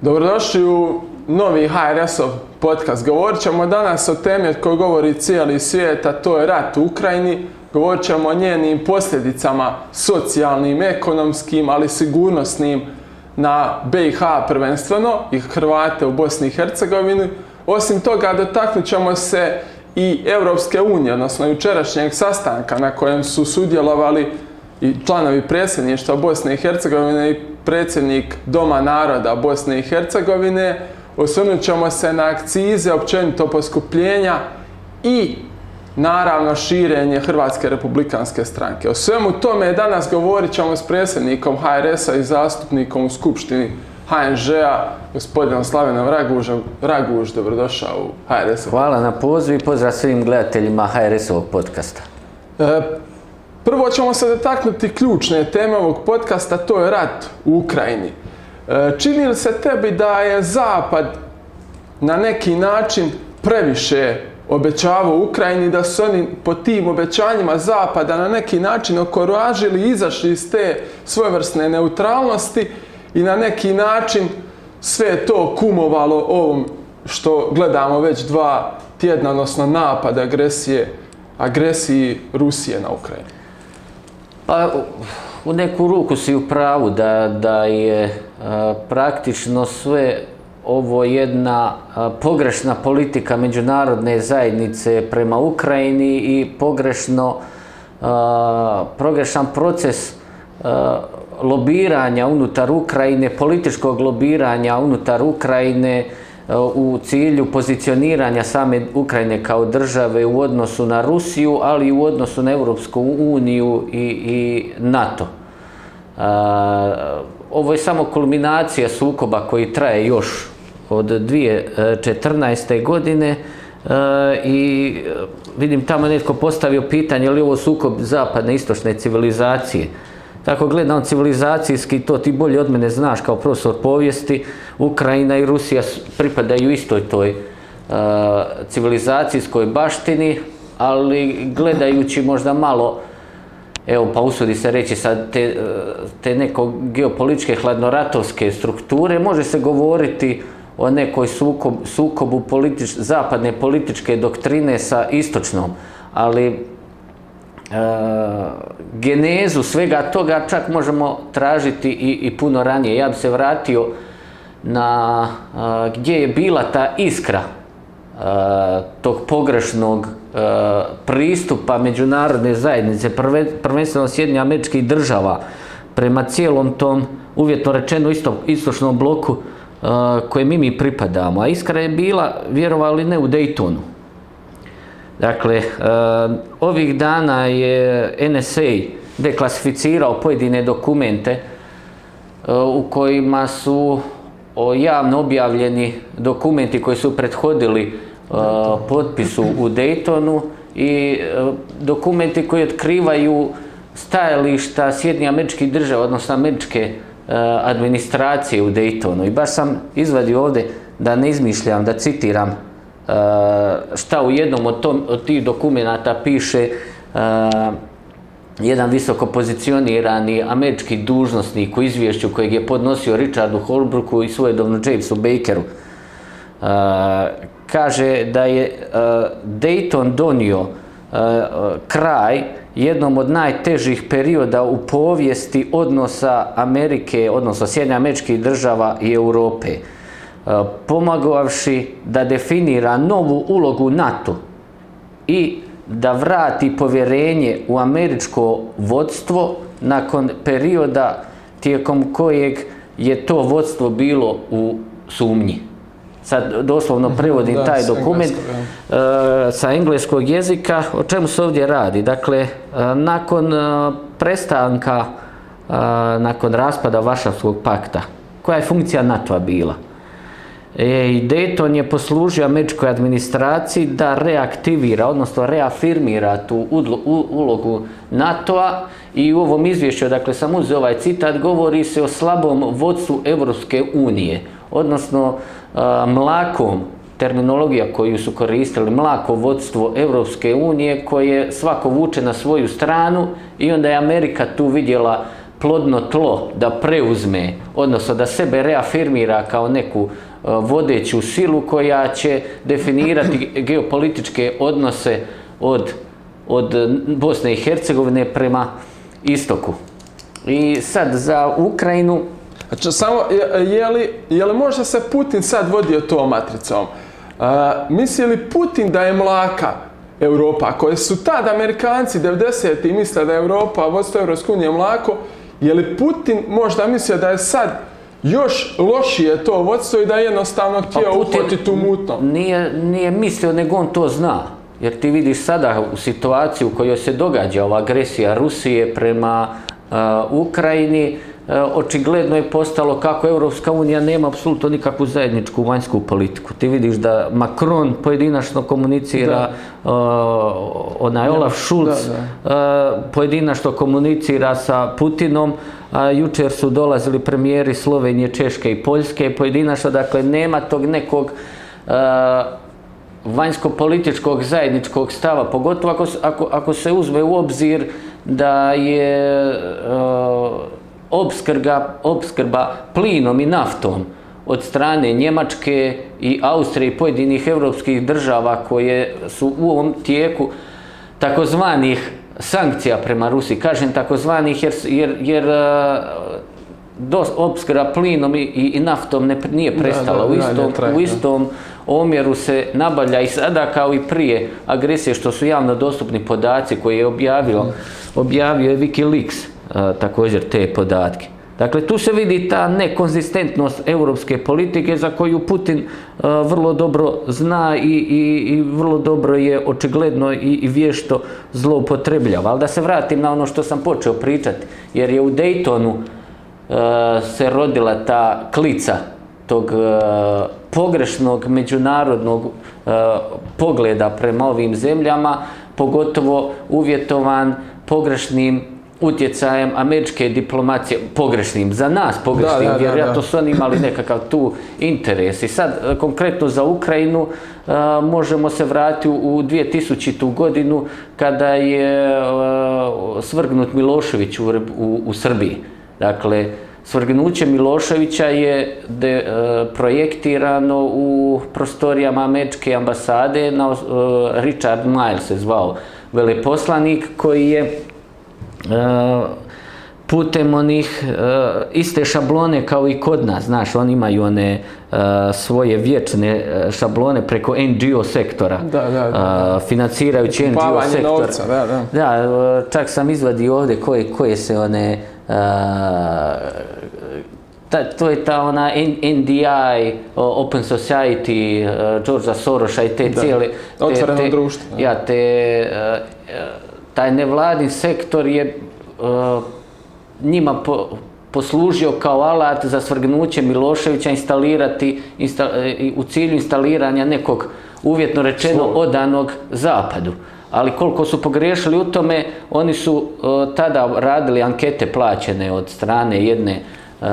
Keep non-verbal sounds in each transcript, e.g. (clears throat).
Dobrodošli u novi HRS-ov podcast. Govorit ćemo danas o temi od kojoj govori cijeli svijet, a to je rat u Ukrajini. Govorit ćemo o njenim posljedicama socijalnim, ekonomskim, ali sigurnosnim na BiH prvenstveno i Hrvate u Bosni i Hercegovini. Osim toga, dotaknut ćemo se i Evropske unije, odnosno jučerašnjeg sastanka na kojem su sudjelovali i članovi predsjedništva Bosne i Hercegovine i predsjednik Doma naroda Bosne i Hercegovine. Osvrnut ćemo se na akcize, općenito poskupljenja i naravno širenje Hrvatske republikanske stranke. O svemu tome danas govorit ćemo s predsjednikom HRS-a i zastupnikom u Skupštini HNŽ-a, gospodinom Slavenom Ragužom. Raguž, dobrodošao u HRS-u. Hvala na poziv i pozdrav svim gledateljima HRS-ovog podcasta. E, prvo ćemo se dotaknuti ključne teme ovog podcasta, to je rat u Ukrajini. E, čini li se tebi da je Zapad na neki način previše obećavao Ukrajini, da su oni po tim obećanjima Zapada na neki način okoražili i izašli iz te svojevrsne neutralnosti i na neki način sve to kumovalo ovom što gledamo već dva tjedna, odnosno napad agresije, agresiji Rusije na Ukrajinu. Pa u neku ruku si u pravu da, da je a, praktično sve ovo jedna a, pogrešna politika međunarodne zajednice prema Ukrajini i pogrešno, a, pogrešan proces a, lobiranja unutar Ukrajine, političkog lobiranja unutar Ukrajine e, u cilju pozicioniranja same Ukrajine kao države u odnosu na Rusiju, ali i u odnosu na Europsku uniju i, i NATO. E, ovo je samo kulminacija sukoba koji traje još od 2014. godine e, i vidim tamo netko postavio pitanje je li ovo sukob zapadne istočne civilizacije. Tako gledam civilizacijski, to ti bolje od mene znaš kao profesor povijesti, Ukrajina i Rusija pripadaju istoj toj uh, civilizacijskoj baštini, ali gledajući možda malo, evo pa usudi se reći sad te, e, te neko geopolitičke hladnoratovske strukture, može se govoriti o nekoj sukob, sukobu politič, zapadne političke doktrine sa istočnom, ali E, genezu svega toga čak možemo tražiti i, i puno ranije. Ja bi se vratio na a, gdje je bila ta iskra a, tog pogrešnog a, pristupa međunarodne zajednice, prve, prvenstveno Sjedinja američkih država, prema cijelom tom uvjetno rečeno isto, istočnom bloku koje mi mi pripadamo. A iskra je bila, vjerovali ne, u Daytonu. Dakle, ovih dana je NSA deklasificirao pojedine dokumente e, u kojima su javno objavljeni dokumenti koji su prethodili e, potpisu u Daytonu i e, dokumenti koji otkrivaju stajališta Sjedinja američkih država, odnosno američke administracije u Daytonu. I baš sam izvadio ovde da ne izmišljam, da citiram šta u jednom od, tom, od tih dokumenta piše e, jedan visoko pozicionirani američki dužnosnik u izvješću kojeg je podnosio Richardu Holbrooku i svojedovno Jamesu Bakeru. Uh, kaže da je uh, Dayton donio uh, kraj jednom od najtežih perioda u povijesti odnosa Amerike, odnosno Sjedinja američkih država i Europe. E, pomagavši da definira novu ulogu NATO i da vrati povjerenje u američko vodstvo nakon perioda tijekom kojeg je to vodstvo bilo u sumnji. Sad doslovno mhm, prevodim da, taj dokument engleskog, uh, sa engleskog jezika. O čemu se ovdje radi? Dakle, uh, nakon prestanka, nakon raspada Vašavskog pakta, koja je funkcija NATO-a bila? E, I Dayton je poslužio američkoj administraciji da reaktivira, odnosno reafirmira tu ulogu NATO-a i u ovom izvješću, dakle sam uzeo ovaj citat, govori se o slabom vodstvu Evropske unije, odnosno a, mlakom terminologija koju su koristili, mlako vodstvo Evropske unije koje svako vuče na svoju stranu i onda je Amerika tu vidjela plodno tlo da preuzme, odnosno da sebe reafirmira kao neku E, vodeću silu koja će definirati geopolitičke odnose od, od Bosne i Hercegovine prema istoku. I sad za Ukrajinu... Znači, samo, je, je, li, je li možda se Putin sad vodio to matricom? A, misli li Putin da je mlaka Europa, koje su tad Amerikanci 90. misle da je Europa, vodstvo Evropske unije mlako, je li Putin možda mislio da je sad još lošije to vodstvo i da je jednostavno htio pa uhvatiti tu mutno? Nije, nije mislio, nego on to zna. Jer ti vidiš sada u situaciju u kojoj se događa ova agresija Rusije prema uh, Ukrajini, očigledno je postalo kako Europska unija nema apsolutno nikakvu zajedničku vanjsku politiku. Ti vidiš da Macron pojedinačno komunicira, uh, onaj Olaf Schulz da, da. Uh, pojedinačno komunicira sa Putinom, a jučer su dolazili premijeri Slovenije, Češke i Poljske, pojedinačno, dakle, nema tog nekog uh, vanjsko-političkog zajedničkog stava, pogotovo ako, ako, ako se uzme u obzir da je uh, obskrba, obskrba plinom i naftom od strane Njemačke i Austrije i pojedinih evropskih država koje su u ovom tijeku takozvanih sankcija prema Rusiji. Kažem takozvanih jer, jer, jer dos, obskrba plinom i, i, naftom ne, nije prestala. Da, da, u istom, da, u istom omjeru se nabavlja i sada kao i prije agresije što su javno dostupni podaci koje je objavio, objavio je Wikileaks također te podatke. Dakle, tu se vidi ta nekonzistentnost europske politike za koju Putin vrlo dobro zna i, i, i vrlo dobro je očigledno i, i vješto zloupotrebljava. Ali da se vratim na ono što sam počeo pričati, jer je u Daytonu a, se rodila ta klica tog pogrešnog međunarodnog pogleda prema ovim zemljama, pogotovo uvjetovan pogrešnim utjecajem američke diplomacije, pogrešnim, za nas pogrešnim, da, da, vjerojatno da, da. su oni imali nekakav tu interes. I sad, e, konkretno za Ukrajinu, a, e, možemo se vratiti u 2000. godinu kada je a, e, svrgnut Milošević u, u, u Srbiji. Dakle, svrgnuće Miloševića je de, projektirano u prostorijama američke ambasade, na, Richard Miles se zvao veleposlanik koji je putem onih uh, iste šablone kao i kod nas, znaš, oni imaju one uh, svoje vječne šablone preko NGO sektora, da, da, da. Uh, financirajući NGO sektor. Novca, da, da. da, čak sam izvadio ovdje koje, koje se one ta, to je ta ona NDI, Open Society, uh, Georgea Sorosa i te da. cijele... Otvoreno društvo. Ja, te... Uh, taj nevladin sektor je uh, njima po, poslužio kao alat za svrgnuće Miloševića instalirati insta, e, u cilju instaliranja nekog uvjetno rečeno odanog zapadu. Ali koliko su pogriješili u tome, oni su uh, tada radili ankete plaćene od strane jedne uh,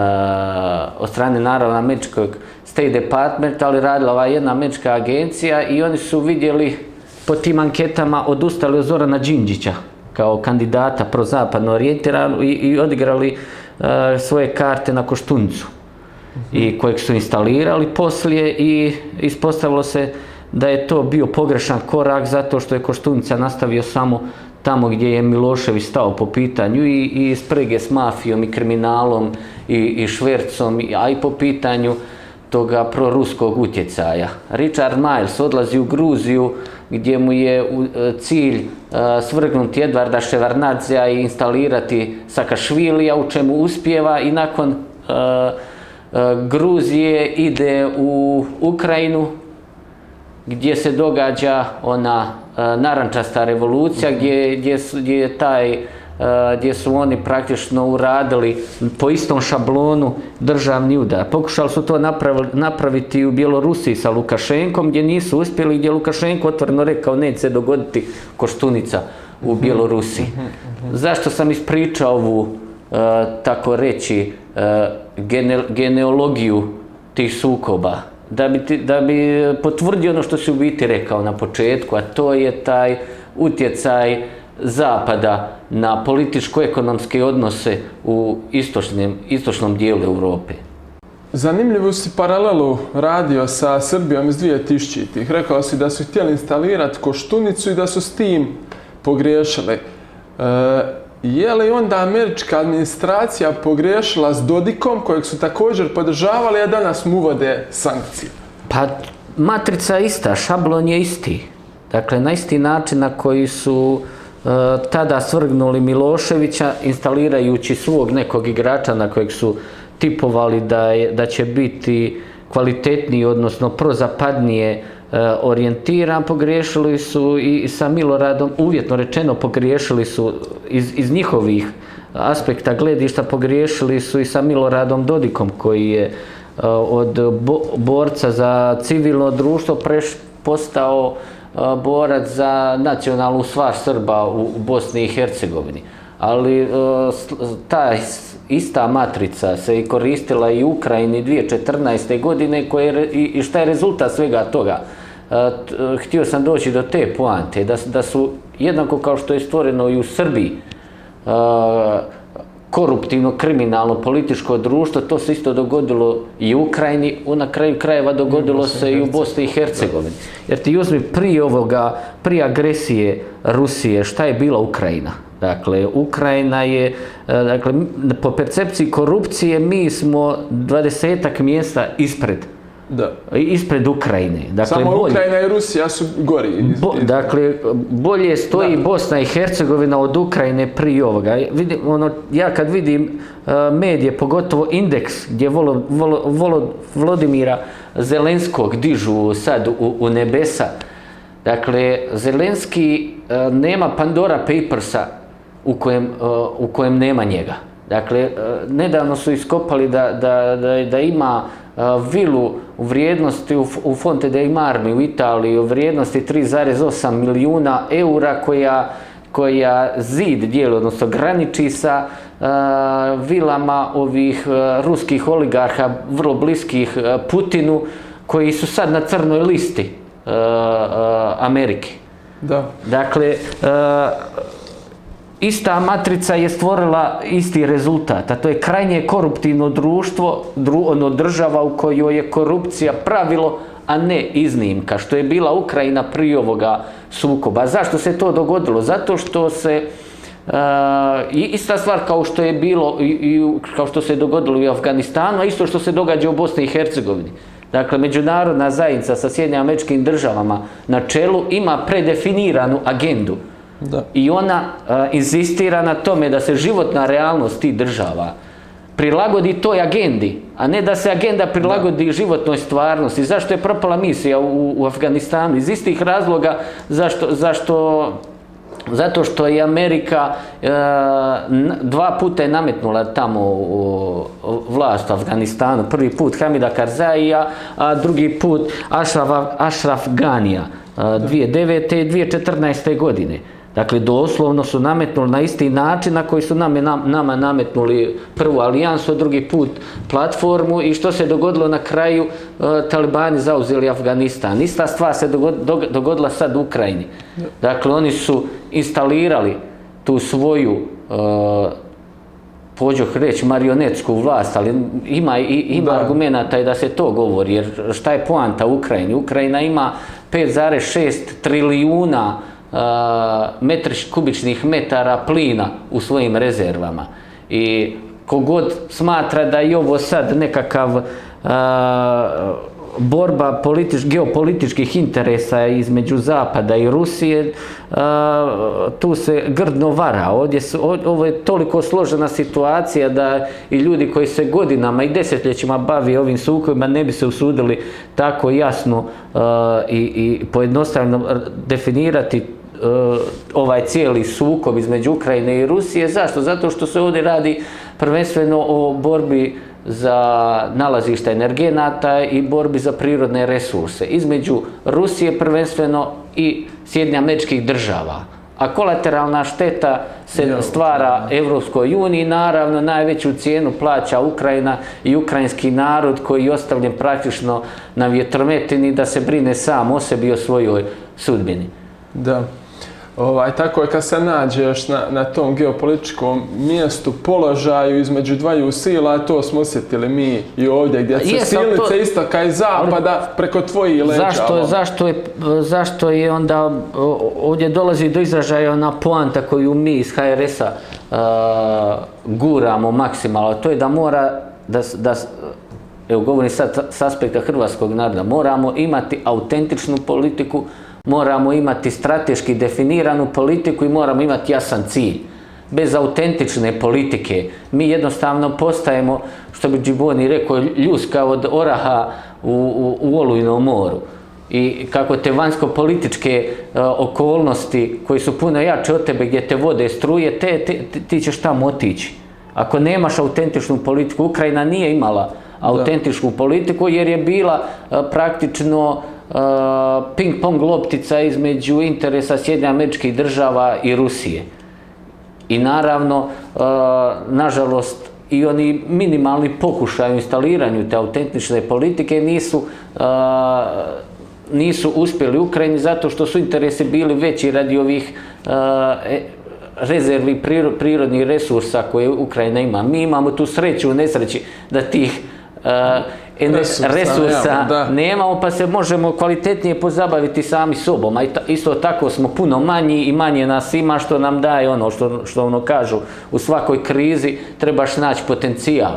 od strane naravno američkog State Department, ali radila ova jedna američka agencija i oni su vidjeli po tim anketama odustali od Zorana Đinđića kao kandidata prozapadno orijentiranu i, i odigrali uh, svoje karte na Koštuncu uh -huh. i kojeg su instalirali poslije i ispostavilo se da je to bio pogrešan korak zato što je Koštunica nastavio samo tamo gdje je Milošević stao po pitanju i, i sprege s mafijom i kriminalom i, i švercom, a i po pitanju uh, toga proruskog utjecaja. Richard Miles odlazi u Gruziju gdje mu je e, cilj e, svrgnuti Edvarda Ševarnadzea i instalirati Sakašvilija u čemu uspjeva i nakon e, Gruzije ide u Ukrajinu gdje se događa ona narančasta revolucija gdje, gdje, gdje je taj gdje su oni praktično uradili po istom šablonu državni udar. Pokušali su to napraviti u Bjelorusiji sa Lukašenkom, gdje nisu uspjeli, gdje Lukašenko otvoreno rekao neće se dogoditi koštunica u mhm. Bjelorusiji. Mhm, mhm, Zašto sam ispričao ovu, tako reći, genealogiju tih sukoba? da bi, ti, da bi potvrdio ono što si u biti rekao na početku, a to je taj utjecaj Zapada na političko-ekonomske odnose u istočnim, istočnom dijelu Europe. Zanimljivu si paralelu radio sa Srbijom iz 2000-ih. Rekao si da su htjeli instalirati koštunicu i da su s tim pogriješili. E, je li onda američka administracija pogriješila s Dodikom, kojeg su također podržavali, a danas mu uvode sankcije? Pa, matrica je ista, šablon je isti. Dakle, na isti način na koji su e, Eh, tada svrgnuli Miloševića, instalirajući svog nekog igrača na kojeg su tipovali da, je, da će biti kvalitetniji, odnosno prozapadnije eh, orijentiran, pogriješili su i sa Miloradom, uvjetno rečeno pogriješili su iz, iz njihovih aspekta gledišta, pogriješili su i sa Miloradom Dodikom koji je eh, od bo, borca za civilno društvo preš, postao uh, borac za nacionalnu stvar Srba u, Bosni i Hercegovini. Ali e, ta ista matrica se i koristila i u Ukrajini 2014. godine koje, i šta je rezultat svega toga. E, htio sam doći do te poante, da, da su jednako kao što je stvoreno i u Srbiji e, koruptivno, kriminalno, političko društvo, to se isto dogodilo i u Ukrajini, na kraju krajeva dogodilo se i u Bosni i Hercegovini. Jer ti uzmi prije ovoga, prije agresije Rusije, šta je bila Ukrajina? Dakle, Ukrajina je, e, dakle, po percepciji korupcije mi smo dvadesetak mjesta ispred. Da. Ispred Ukrajine. Dakle, Samo bolje, Ukrajina i Rusija su gori. Bo, dakle, bolje stoji da. Bosna i Hercegovina od Ukrajine prije ovoga. Vidim, ono, ja kad vidim uh, medije, pogotovo indeks gdje volo, volo, volo, Vlodimira Zelenskog dižu sad u, u nebesa, dakle, Zelenski uh, nema Pandora Papersa u kojem, uh, u kojem nema njega. Dakle, nedavno su iskopali da, da, da, da ima vilu u vrijednosti u, u Fonte dei Marmi u Italiji u vrijednosti 3,8 milijuna eura koja, koja zid dijeli, odnosno graniči sa uh, vilama ovih uh, ruskih oligarha vrlo bliskih uh, Putinu koji su sad na crnoj listi Amerike. Da. Dakle, ista matrica je stvorila isti rezultat, a to je krajnje koruptivno društvo, dru, ono država u kojoj je korupcija pravilo, a ne iznimka, što je bila Ukrajina prije ovoga sukoba. Zašto se to dogodilo? Zato što se Uh, ista stvar kao što je bilo i, i kao što se dogodilo u Afganistanu, a isto što se događa u Bosni i Hercegovini. Dakle, međunarodna zajednica sa Sjedinjama američkim državama na čelu ima predefiniranu agendu. Da. I ona uh, insistira na tome da se životna realnost tih država prilagodi toj agendi, a ne da se agenda prilagodi da. životnoj stvarnosti. Zašto je propala misija u, u Afganistanu? Iz istih razloga zašto, zašto Zato što je Amerika e, dva puta je nametnula tamo o, o, vlast u Afganistanu. Prvi put Hamida Karzaija, a drugi put Ashraf, Ashraf Ganija. 2009. i 2014. godine. Dakle, doslovno su nametnuli na isti način na koji su nam, nam, nama nametnuli prvu alijansu, drugi put platformu i što se dogodilo na kraju, uh, talibani zauzeli Afganistan. Ista stvar se dogod, dogodila sad u Ukrajini. Dakle, oni su instalirali tu svoju uh, pođoh reći marionetsku vlast, ali ima, i, ima da. argumenta i da se to govori, jer šta je poanta u Ukrajini? Ukrajina ima 5,6 trilijuna uh, metri kubičnih metara plina u svojim rezervama. I kogod smatra da je ovo sad nekakav a, borba politič, geopolitičkih interesa između Zapada i Rusije, a, tu se grdno vara. Ovdje su, ovo je toliko složena situacija da i ljudi koji se godinama i desetljećima bavi ovim sukobima ne bi se usudili tako jasno a, i, i pojednostavno definirati ovaj cijeli sukob između Ukrajine i Rusije. Zašto? Zato što se ovdje radi prvenstveno o borbi za nalazište energenata i borbi za prirodne resurse između Rusije prvenstveno i Sjedinja američkih država. A kolateralna šteta se Je, stvara Evropskoj uniji, naravno najveću cijenu plaća Ukrajina i ukrajinski narod koji je ostavljen praktično na vjetrometini da se brine sam o sebi i o svojoj sudbini. Da. Ovaj, tako je kad se nađeš na, na tom geopolitičkom mjestu, položaju između dvaju sila, to smo osjetili mi i ovdje, gdje se Jes, ali silnice to- istoka i zapada preko tvojih leđa. Zašto, ono. zašto, je, zašto je onda ovdje dolazi do izražaja ona poanta koju mi iz HRS-a a, guramo maksimalno, to je da mora, da, da evo govorim sad s aspekta hrvatskog naroda, moramo imati autentičnu politiku, moramo imati strateški definiranu politiku i moramo imati jasan cilj. Bez autentične politike mi jednostavno postajemo, što bi Džiboni rekao, ljuska od oraha u, u, u olujnom moru. I kako te vanjsko-političke e, okolnosti koji su puno jače od tebe gdje te vode struje, te, te, te- ti ćeš tamo otići. Ako nemaš autentičnu politiku, Ukrajina nije imala autentičnu politiku jer je bila e, praktično ping-pong loptica između interesa Sjedinja američkih država i Rusije. I naravno, nažalost, i oni minimalni pokušaj u instaliranju te autentične politike nisu, nisu uspjeli u Ukrajini zato što su interesi bili veći radi ovih e, rezervi prirodnih resursa koje Ukrajina ima. Mi imamo tu sreću u nesreći da tih Resursa resursa nemamo, pa se možemo kvalitetnije pozabaviti sami sobom, a isto tako smo puno manji i manje nas ima što nam daje ono što, što ono kažu u svakoj krizi trebaš naći potencijal.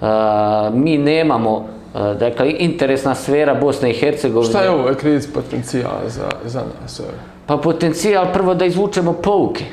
Uh, mi nemamo, dakle interesna sfera Bosne i Hercegovine. Šta je ovo je kriz potencijala za, za nas? Pa potencijal prvo da izvučemo pouke.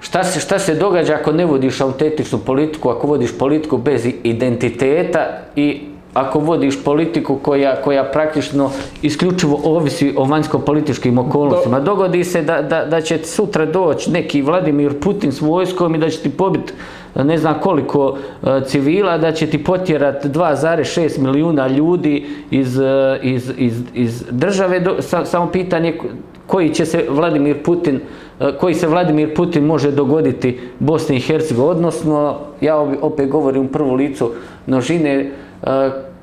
Šta se, šta se događa ako ne vodiš autentičnu politiku, ako vodiš politiku bez identiteta i ako vodiš politiku koja, koja praktično isključivo ovisi o vanjsko-političkim okolnostima. Dogodi se da, da, da će sutra doći neki Vladimir Putin s vojskom i da će ti pobiti ne znam koliko e, civila, da će ti potjerati 2,6 milijuna ljudi iz, e, iz, iz, iz države. Do, sa, samo pitanje koji će se Vladimir Putin e, koji se Vladimir Putin može dogoditi Bosni i Hercegovini, odnosno ja opet govorim u prvu licu množine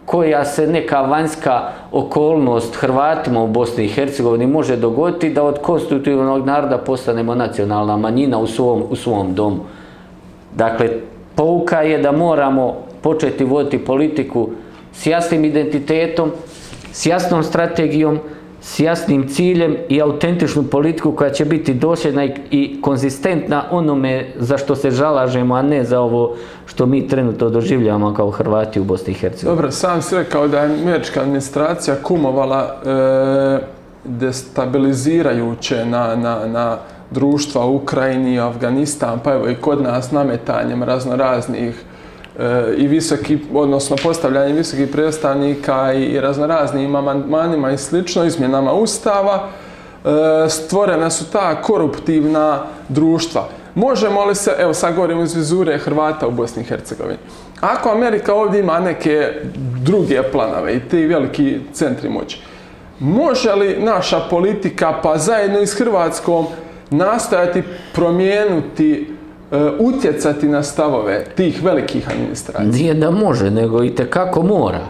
koja se neka vanjska okolnost Hrvatima u Bosni i Hercegovini može dogoditi da od konstitutivnog naroda postanemo nacionalna manjina u svom, u svom domu. Dakle, pouka je da moramo početi voditi politiku s jasnim identitetom, s jasnom strategijom, s jasnim ciljem i autentičnu politiku koja će biti dosljedna i, konzistentna onome za što se žalažemo, a ne za ovo što mi trenutno doživljavamo kao Hrvati u Bosni i Hercegovini. Dobro, sam si rekao da je američka administracija kumovala e, destabilizirajuće na, na, na društva u Ukrajini, Afganistan, pa evo i kod nas nametanjem raznoraznih e, i visoki, odnosno postavljanje visokih predstavnika i, i raznoraznim amandmanima i slično, izmjenama ustava, e, stvorena su ta koruptivna društva. Možemo li se, evo sad govorimo iz vizure Hrvata u Bosni i Hercegovini, ako Amerika ovdje ima neke druge planove i te veliki centri moći, može li naša politika pa zajedno i s Hrvatskom nastojati promijenuti, E, utjecati na stavove tih velikih administracija? Nije da može, nego i kako mora.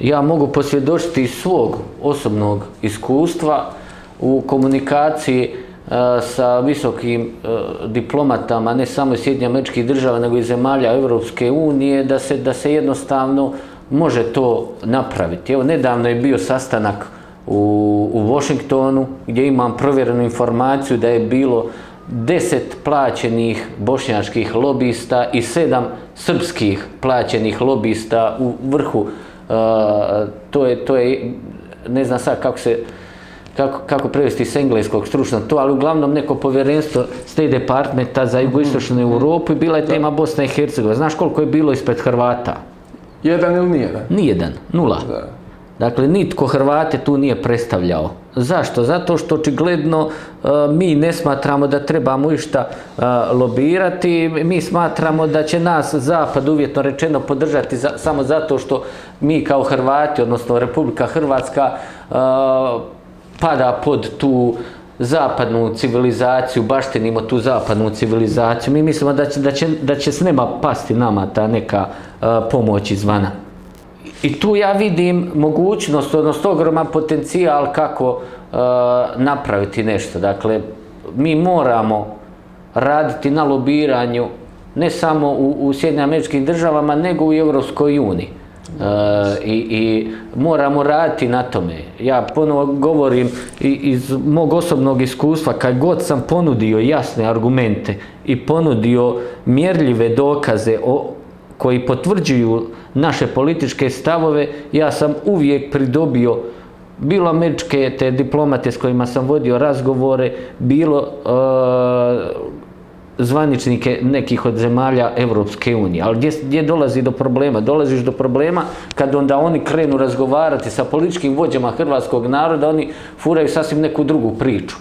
Ja mogu posvjedočiti iz svog osobnog iskustva u komunikaciji e, sa visokim e, diplomatama, ne samo iz Sjedinja američkih država, nego i zemalja Europske unije, da se, da se jednostavno može to napraviti. Evo, nedavno je bio sastanak u, u Washingtonu, gdje imam provjerenu informaciju da je bilo deset plaćenih bošnjačkih lobista i sedam srpskih plaćenih lobista u vrhu. E, to, je, to je, ne znam sad kako se kako, kako prevesti s engleskog stručno to, ali uglavnom neko povjerenstvo State Departmenta za jugoistočnu Europu i bila je tema Bosna i Hercegovina. Znaš koliko je bilo ispred Hrvata? Jedan ili nijedan? Nijedan, nula. Da. Dakle, nitko Hrvate tu nije predstavljao. Zašto? Zato što očigledno e, mi ne smatramo da trebamo išta e, lobirati, mi smatramo da će nas Zapad uvjetno rečeno podržati za, samo zato što mi kao Hrvati, odnosno Republika Hrvatska, e, pada pod tu zapadnu civilizaciju, baštenimo tu zapadnu civilizaciju. Mi mislimo da će, da će, da će s nema pasti nama ta neka pomoć izvana. I tu ja vidim mogućnost, odnosno ogroman potencijal kako e, napraviti nešto. Dakle, mi moramo raditi na lobiranju ne samo u, u Sjedinim američkim državama, nego i u Evropskoj uniji. E, i, I moramo raditi na tome. Ja ponovo govorim iz mog osobnog iskustva, kad god sam ponudio jasne argumente i ponudio mjerljive dokaze o, koji potvrđuju naše političke stavove, ja sam uvijek pridobio bilo američke te diplomate s kojima sam vodio razgovore, bilo e, zvaničnike nekih od zemalja Evropske unije. Ali gdje, gdje dolazi do problema? Dolaziš do problema kad onda oni krenu razgovarati sa političkim vođama hrvatskog naroda, oni furaju sasvim neku drugu priču.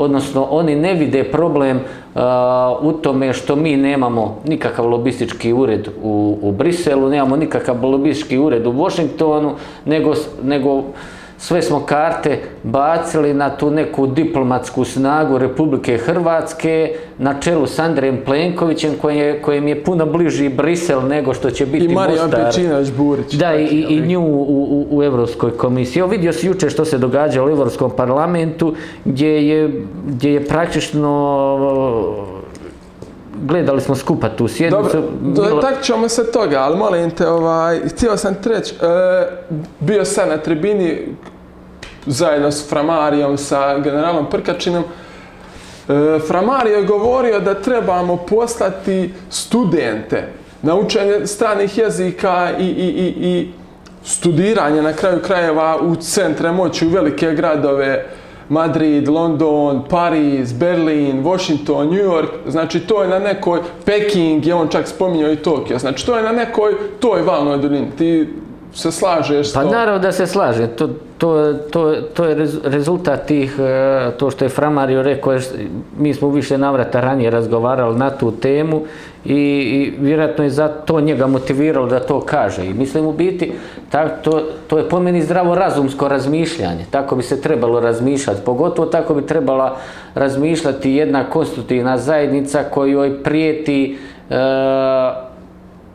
Odnosno, oni ne vide problem uh, u tome što mi nemamo nikakav lobistički ured u, u Briselu, nemamo nikakav lobistički ured u Washingtonu, nego, nego sve smo karte bacili na tu neku diplomatsku snagu Republike Hrvatske na čelu s Andrejem Plenkovićem koje, kojem je puno bliži Brisel nego što će biti I Marijan Pečinović Burić. Da, i, i nju u, u, u Evropskoj komisiji. Evo vidio si juče što se događa u Evropskom parlamentu gdje je, gdje je praktično gledali smo skupa tu sjednicu. Dobro, bilo... tak ćemo se toga, ali molim te, ovaj, htio sam ti reći, e, bio sam na tribini zajedno s Framarijom, sa generalom Prkačinom. E, Framario je govorio da trebamo poslati studente na učenje stranih jezika i, i, i, i studiranje na kraju krajeva u centre moći, u velike gradove, Madrid, London, Pariz, Berlin, Washington, New York, znači to je na nekoj, Peking je on čak spominjao i Tokio, znači to je na nekoj toj valnoj duljini. Ti se slažeš? Pa naravno da se slaže. To, to, to, to je rezultat tih, e, to što je Framario rekao, mi smo više navrata ranije razgovarali na tu temu i, i vjerojatno je za to njega motiviralo da to kaže. I mislim u biti, tak, to, to je po meni zdravo razumsko razmišljanje. Tako bi se trebalo razmišljati. Pogotovo tako bi trebala razmišljati jedna konstitutivna zajednica kojoj prijeti e,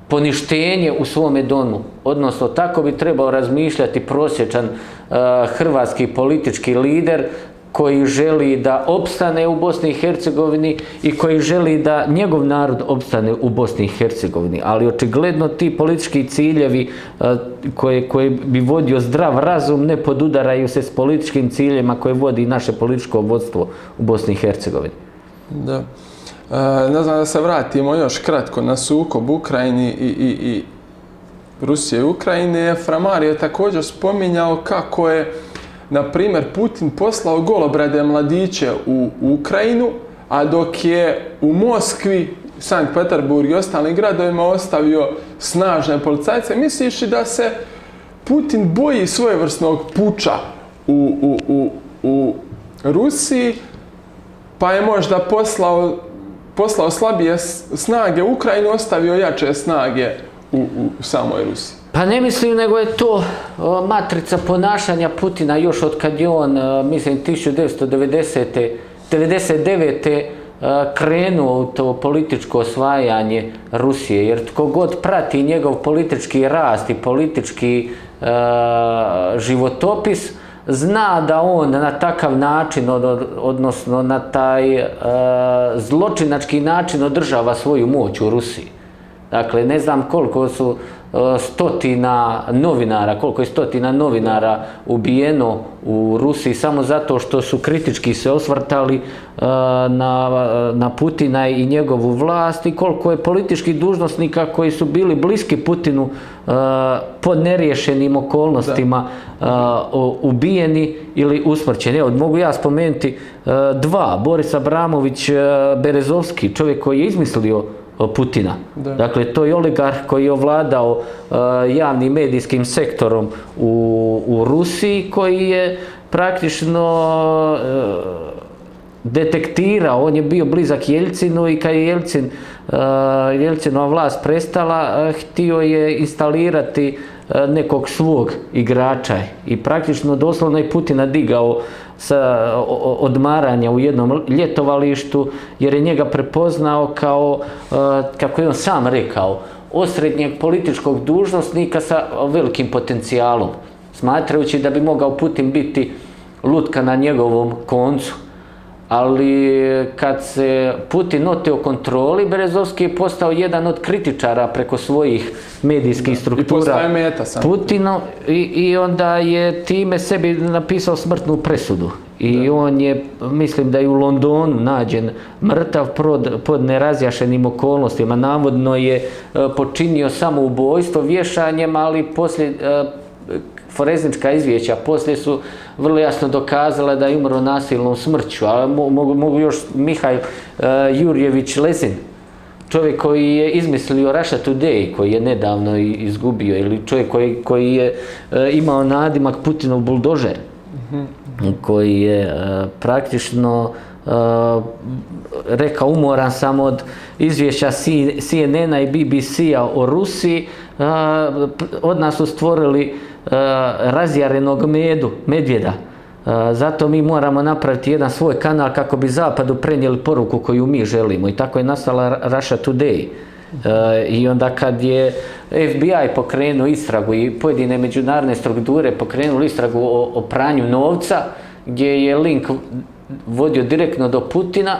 poništenje u svome domu. Odnosno, tako bi trebao razmišljati prosječan uh, hrvatski politički lider koji želi da opstane u Bosni i Hercegovini i koji želi da njegov narod opstane u Bosni i Hercegovini. Ali očigledno ti politički ciljevi uh, koje, koje bi vodio zdrav razum ne podudaraju se s političkim ciljima koje vodi naše političko vodstvo u Bosni i Hercegovini. Da. Eh, ne znam da se vratimo još kratko na sukob Ukrajini i, i, i Rusije i Ukrajine. Framar je također spominjao kako je, na primjer, Putin poslao golobrade mladiće u Ukrajinu, a dok je u Moskvi, Sankt Peterburg i ostalim gradovima ostavio snažne policajce, misliš da se Putin boji svojevrsnog puča u, u, u, u Rusiji, pa je možda poslao poslao slabije snage u Ukrajinu, ostavio jače snage u, u samoj Rusiji. Pa ne mislim, nego je to o, matrica ponašanja Putina još od kad je on, o, mislim, 1990. 99. E, krenuo u to političko osvajanje Rusije. Jer tko god prati njegov politički rast i politički e, životopis, zna da on na takav način, odnosno na taj e, zločinački način održava svoju moć u Rusiji. Dakle, ne znam koliko su E, stotina novinara, koliko je stotina novinara ubijeno u Rusiji samo zato što su kritički se osvrtali e, na, na Putina i njegovu vlast i koliko je političkih dužnostnika koji su bili bliski Putinu e, pod neriješenim okolnostima ubijeni ili usmrćeni. Evo, mogu ja spomenuti dva, Boris Abramović Berezovski, čovjek koji je izmislio Putina. Da. Dakle, to je oligarh koji je ovladao uh, javnim medijskim sektorom u, u Rusiji, koji je praktično uh, detektirao, on je bio blizak Jelcinu i kad je Jelcin, uh, e, Jelcinova vlast prestala, uh, htio je instalirati uh, nekog svog igrača i praktično doslovno je Putina digao sa odmaranja u jednom ljetovalištu jer je njega prepoznao kao, kako je on sam rekao, osrednjeg političkog dužnostnika sa velikim potencijalom, smatrajući da bi mogao Putin biti lutka na njegovom koncu ali kad se Putin oteo kontroli, Berezovski je postao jedan od kritičara preko svojih medijskih struktura. I postaje meta sam. Putino, i, i onda je time sebi napisao smrtnu presudu. I da. on je, mislim da je u Londonu nađen mrtav pod, pod nerazjašenim okolnostima. Navodno je e, počinio samo ubojstvo vješanjem, ali poslije e, foreznička izvješća poslije su vrlo jasno dokazala da je umro nasilnom smrću, a mogu, mogu još Mihaj uh, Jurjević Lezin, čovjek koji je izmislio Russia Today, koji je nedavno izgubio, ili čovjek koji, koji je uh, imao nadimak Putinov buldožer, mm -hmm. koji je uh, praktično uh, rekao umoran samo od izvješća CNN-a i BBC-a o Rusiji, uh, od nas su stvorili E, Eh, razjarenog medu, medvjeda. Eh, zato mi moramo napraviti jedan svoj kanal kako bi zapadu prenijeli poruku koju mi želimo. I tako je nastala Russia Today. E, I onda kad je FBI pokrenuo istragu i pojedine međunarodne strukture pokrenuli istragu o, o pranju novca, gdje je link vodio direktno do Putina,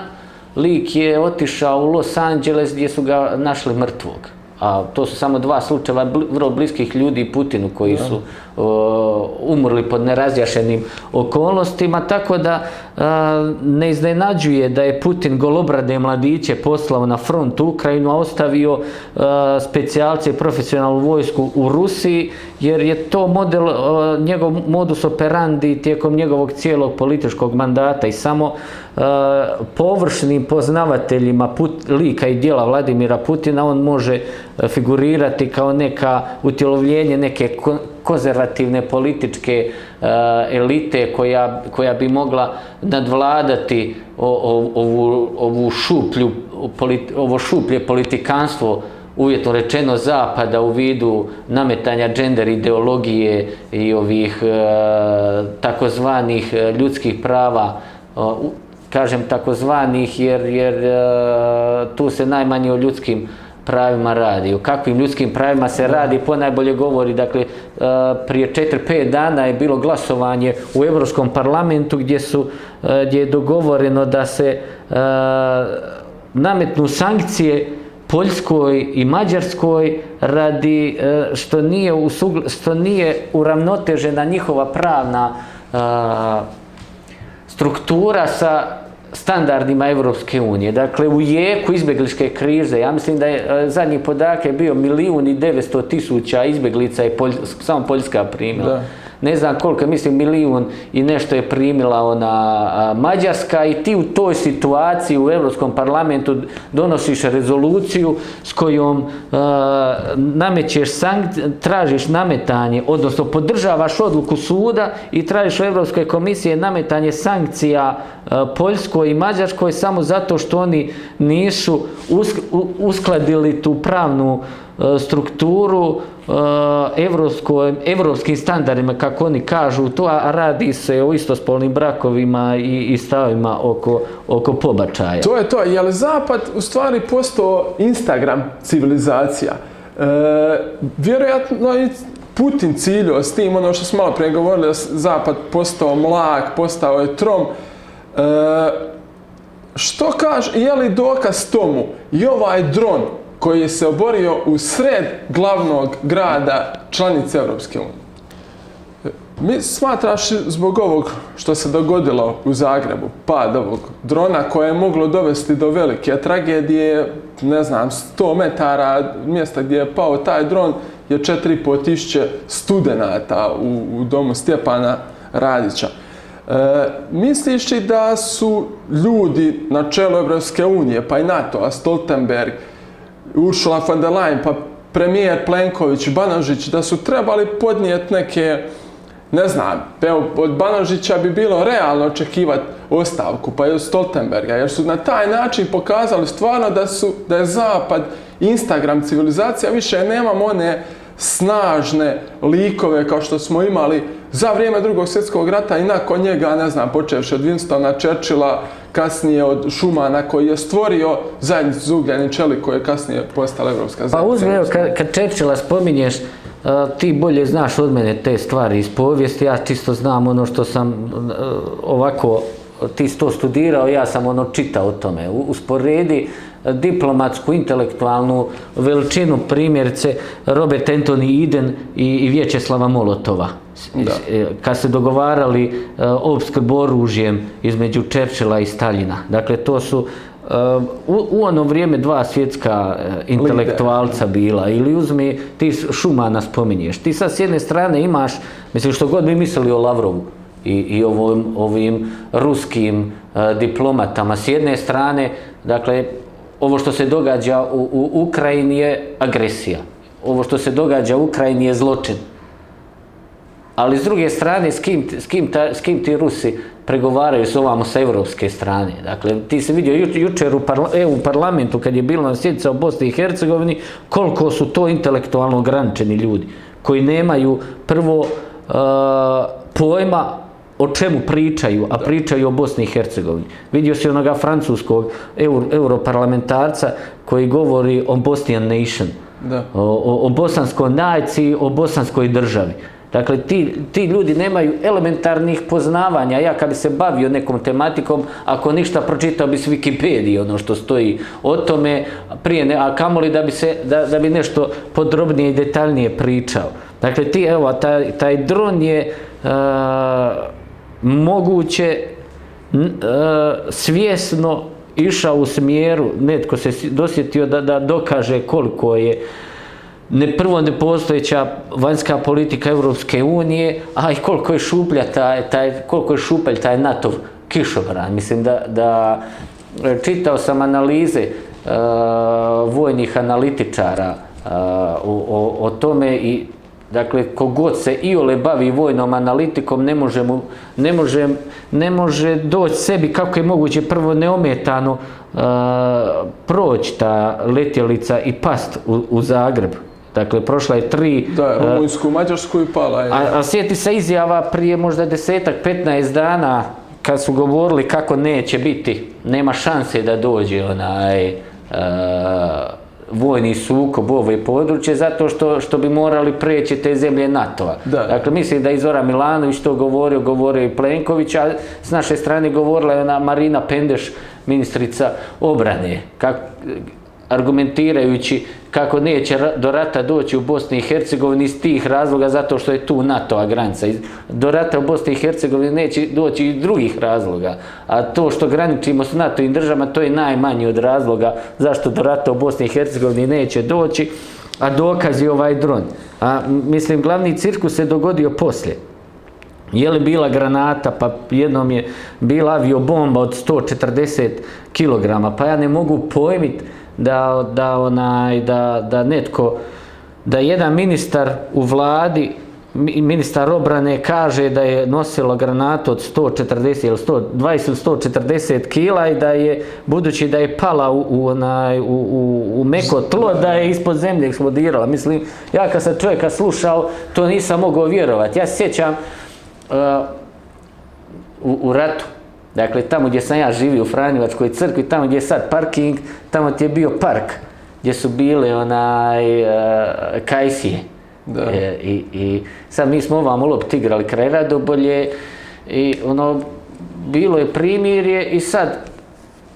lik je otišao u Los Angeles gdje su ga našli mrtvog a to su samo dva slučaja vrlo bliskih ljudi Putinu koji su umrli pod nerazjašenim okolnostima, tako da ne iznenađuje da je Putin golobrade mladiće poslao na front u Ukrajinu, a ostavio specijalce i profesionalnu vojsku u Rusiji, jer je to model, njegov modus operandi tijekom njegovog cijelog političkog mandata i samo površnim poznavateljima put, lika i dijela Vladimira Putina on može figurirati kao neka utjelovljenje neke konzervativne političke uh, Eh, elite koja, koja bi mogla nadvladati o, o, ovu, ovu šuplju, politi, ovo šuplje politikanstvo uvjetno rečeno zapada u vidu nametanja gender ideologije i ovih e, takozvanih eh, ljudskih prava. E, kažem takozvanih jer, jer e, tu se najmanje o ljudskim pravima radi, o kakvim ljudskim pravima se radi, po najbolje govori, dakle, e, prije 4-5 dana je bilo glasovanje u Evropskom parlamentu gdje su, e, gdje je dogovoreno da se e, nametnu sankcije Poljskoj i Mađarskoj radi što nije, usugl, što nije uravnotežena njihova pravna struktura sa standardima Evropske unije. Dakle, u jeku izbjegličke krize, ja mislim da je e, zadnji podak je bio milijun i devetsto tisuća izbjeglica je Polj, samo Poljska primila. Da ne znam koliko, mislim milijun i nešto je primila ona Mađarska i ti u toj situaciji u Europskom parlamentu donosiš rezoluciju s kojom a, namećeš sankcije, tražiš nametanje, odnosno podržavaš odluku suda i tražiš u Europskoj komisije nametanje sankcija a, Poljskoj i Mađarskoj samo zato što oni nisu uskladili tu pravnu E, E, strukturu e, evropskim standardima, kako oni kažu to, a radi se o istospolnim brakovima i, i stavima oko, oko pobačaja. To je to, je li Zapad u stvari postao Instagram civilizacija? E, vjerojatno i Putin ciljio s tim, ono što smo malo prije govorili, Zapad postao mlak, postao je trom. E, što kaže, je li dokaz tomu i ovaj dron koji je se oborio u sred glavnog grada članice Europske unije. Mi smatraš zbog ovog što se dogodilo u Zagrebu, pad ovog drona koje je moglo dovesti do velike tragedije, ne znam, 100 metara mjesta gdje je pao taj dron je 4,5 tišće studenata u, u domu Stjepana Radića. E, misliš li da su ljudi na čelu Evropske unije, pa i NATO, a Stoltenberg, Ursula von der Leyen, pa premijer Plenković, Banožić, da su trebali podnijeti neke, ne znam, evo, od Banožića bi bilo realno očekivati ostavku, pa i od Stoltenberga, jer su na taj način pokazali stvarno da, su, da je Zapad Instagram civilizacija, više nemamo one snažne likove kao što smo imali za vrijeme drugog svjetskog rata i nakon njega, ne znam, počevši od Winstona Churchilla, kasnije od Schumana koji je stvorio zajednicu za ugljeni čelik koja je kasnije postala evropska zajednica. Pa uzme, evo, kad, kad Churchilla spominješ, uh, ti bolje znaš od mene te stvari iz povijesti, ja čisto znam ono što sam uh, ovako, ti si to studirao, ja sam ono čitao o tome. Usporedi diplomatsku, intelektualnu veličinu primjerice Robert Anthony Eden i, i Vječeslava Molotova. Da. E, Kad se dogovarali uh, opskrb oružjem između Churchilla i Staljina. Dakle, to su uh, u, u ono vrijeme dva svjetska uh, intelektualca bila. Ili uzmi, ti Šumana spominješ. Ti sad s jedne strane imaš, mislim što god bi mislili o Lavrovu, i, i ovim, ovim ruskim uh, diplomatama. S jedne strane, dakle, ovo što se događa u, u Ukrajini je agresija. Ovo što se događa u Ukrajini je zločin. Ali s druge strane, s kim, s kim, ta, s kim ti Rusi pregovaraju s ovamo sa evropske strane? Dakle, ti se vidio ju, jučer u parla, EU parlamentu, kad je bilo na sjednica u Bosni i Hercegovini, koliko su to intelektualno ograničeni ljudi, koji nemaju prvo uh, pojma o čemu pričaju, a pričaju o Bosni i Hercegovini. Vidio si onoga francuskog euro, europarlamentarca koji govori o Bosnian Nation, Da. o, o, o bosanskoj naciji, o bosanskoj državi. Dakle, ti, ti ljudi nemaju elementarnih poznavanja. Ja kad bi se bavio nekom tematikom, ako ništa pročitao bi s Wikipedije ono što stoji o tome, prije ne, a kamoli da bi, se, da, da bi nešto podrobnije i detaljnije pričao. Dakle, ti, evo, taj, taj dron je e, moguće e, svjesno išao u smjeru, netko se dosjetio da, da dokaže koliko je ne prvo nepostojeća vanjska politika Evropske unije, a i koliko je šuplja taj, taj, koliko je šupelj taj NATO kišobran. Mislim da, da e, čitao sam analize e, vojnih analitičara e, o, o, o tome i Dakle, kogod se iole bavi vojnom analitikom, ne može, mu, ne može, ne može doći sebi kako je moguće prvo neometano uh, proći ta letjelica i past u, u Zagreb. Dakle, prošla je tri... Da, uh, Rumunjsku, Mađarsku i pala je. a, a sjeti se izjava prije možda desetak, 15 dana kad su govorili kako neće biti, nema šanse da dođe onaj uh, vojni sukob u ovoj područje zato što, što bi morali preći te zemlje NATO-a. Da. Dakle, mislim da je Zoran Milanović to govorio, govorio i Plenković, a s naše strane govorila je ona Marina Pendeš, ministrica obrane, kak, argumentirajući kako neće do rata doći u Bosni i Hercegovini iz tih razloga zato što je tu NATO-a granica. Do rata u Bosni i Hercegovini neće doći iz drugih razloga. A to što graničimo s NATO i državama, to je najmanji od razloga zašto do rata u Bosni i Hercegovini neće doći. A dokaz je ovaj dron. A mislim, glavni cirkus se dogodio poslije. Je li bila granata, pa jednom je bila aviobomba od 140 kg, pa ja ne mogu pojmit da, da, onaj, da, da netko, da jedan ministar u vladi, ministar obrane kaže da je nosilo granatu od 140 ili 120 ili 140 kila i da je, budući da je pala u, u, onaj, u, u, u meko tlo, da je ispod zemlje eksplodirala. Mislim, ja kad sam čovjeka slušao, to nisam mogao vjerovati. Ja sjećam, uh, u, u ratu. Dakle, tamo gdje sam ja živio u Franjevačkoj crkvi, tamo gdje je sad parking, tamo ti je bio park, gdje su bile onaj uh, kajsije. Da. E, i, I sad mi smo ovamo lopt igrali kraj Radobolje i ono, bilo je primirje i sad,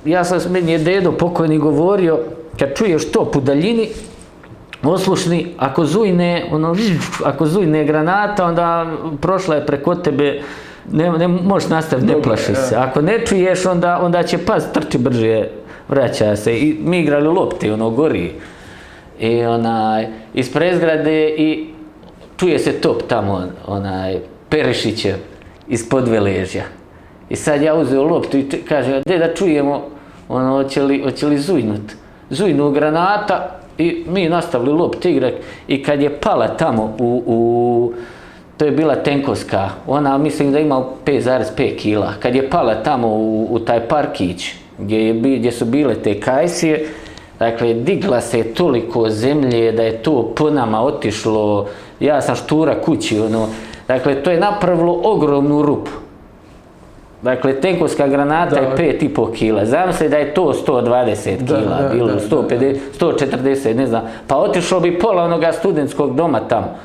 ja sam, meni je dedo pokojni govorio, kad čuješ to po daljini, oslušni, ako zujne, ono, ako zujne granata, onda prošla je preko tebe, ne, ne možeš nastaviti, ne plaši se. Ako ne čuješ, onda, onda će pas trči brže, vraća se. I mi igrali lopti, ono, gori. I onaj, iz prezgrade i čuje se top tamo, onaj, Perišićev, iz podveležja. I sad ja uzeo loptu i kažem, gdje da čujemo, ono, hoće li, hoće li zujnut. Zujnu granata i mi nastavili lopt igrat i kad je pala tamo u, u to je bila tenkovska, ona mislim da ima 5,5 kila. Kad je pala tamo u, u taj parkić gdje, je, gdje su bile te kajsije, Dakle, digla se toliko zemlje da je to po nama otišlo, ja sam štura kući, ono, dakle, to je napravilo ogromnu rupu. Dakle, tenkovska granata Da. je 5,5 kila. Zamisli da je to 120 Da, kila, da, bilo da, da, 150, 140, ne znam. Pa otišlo bi pola onoga studentskog doma tamo.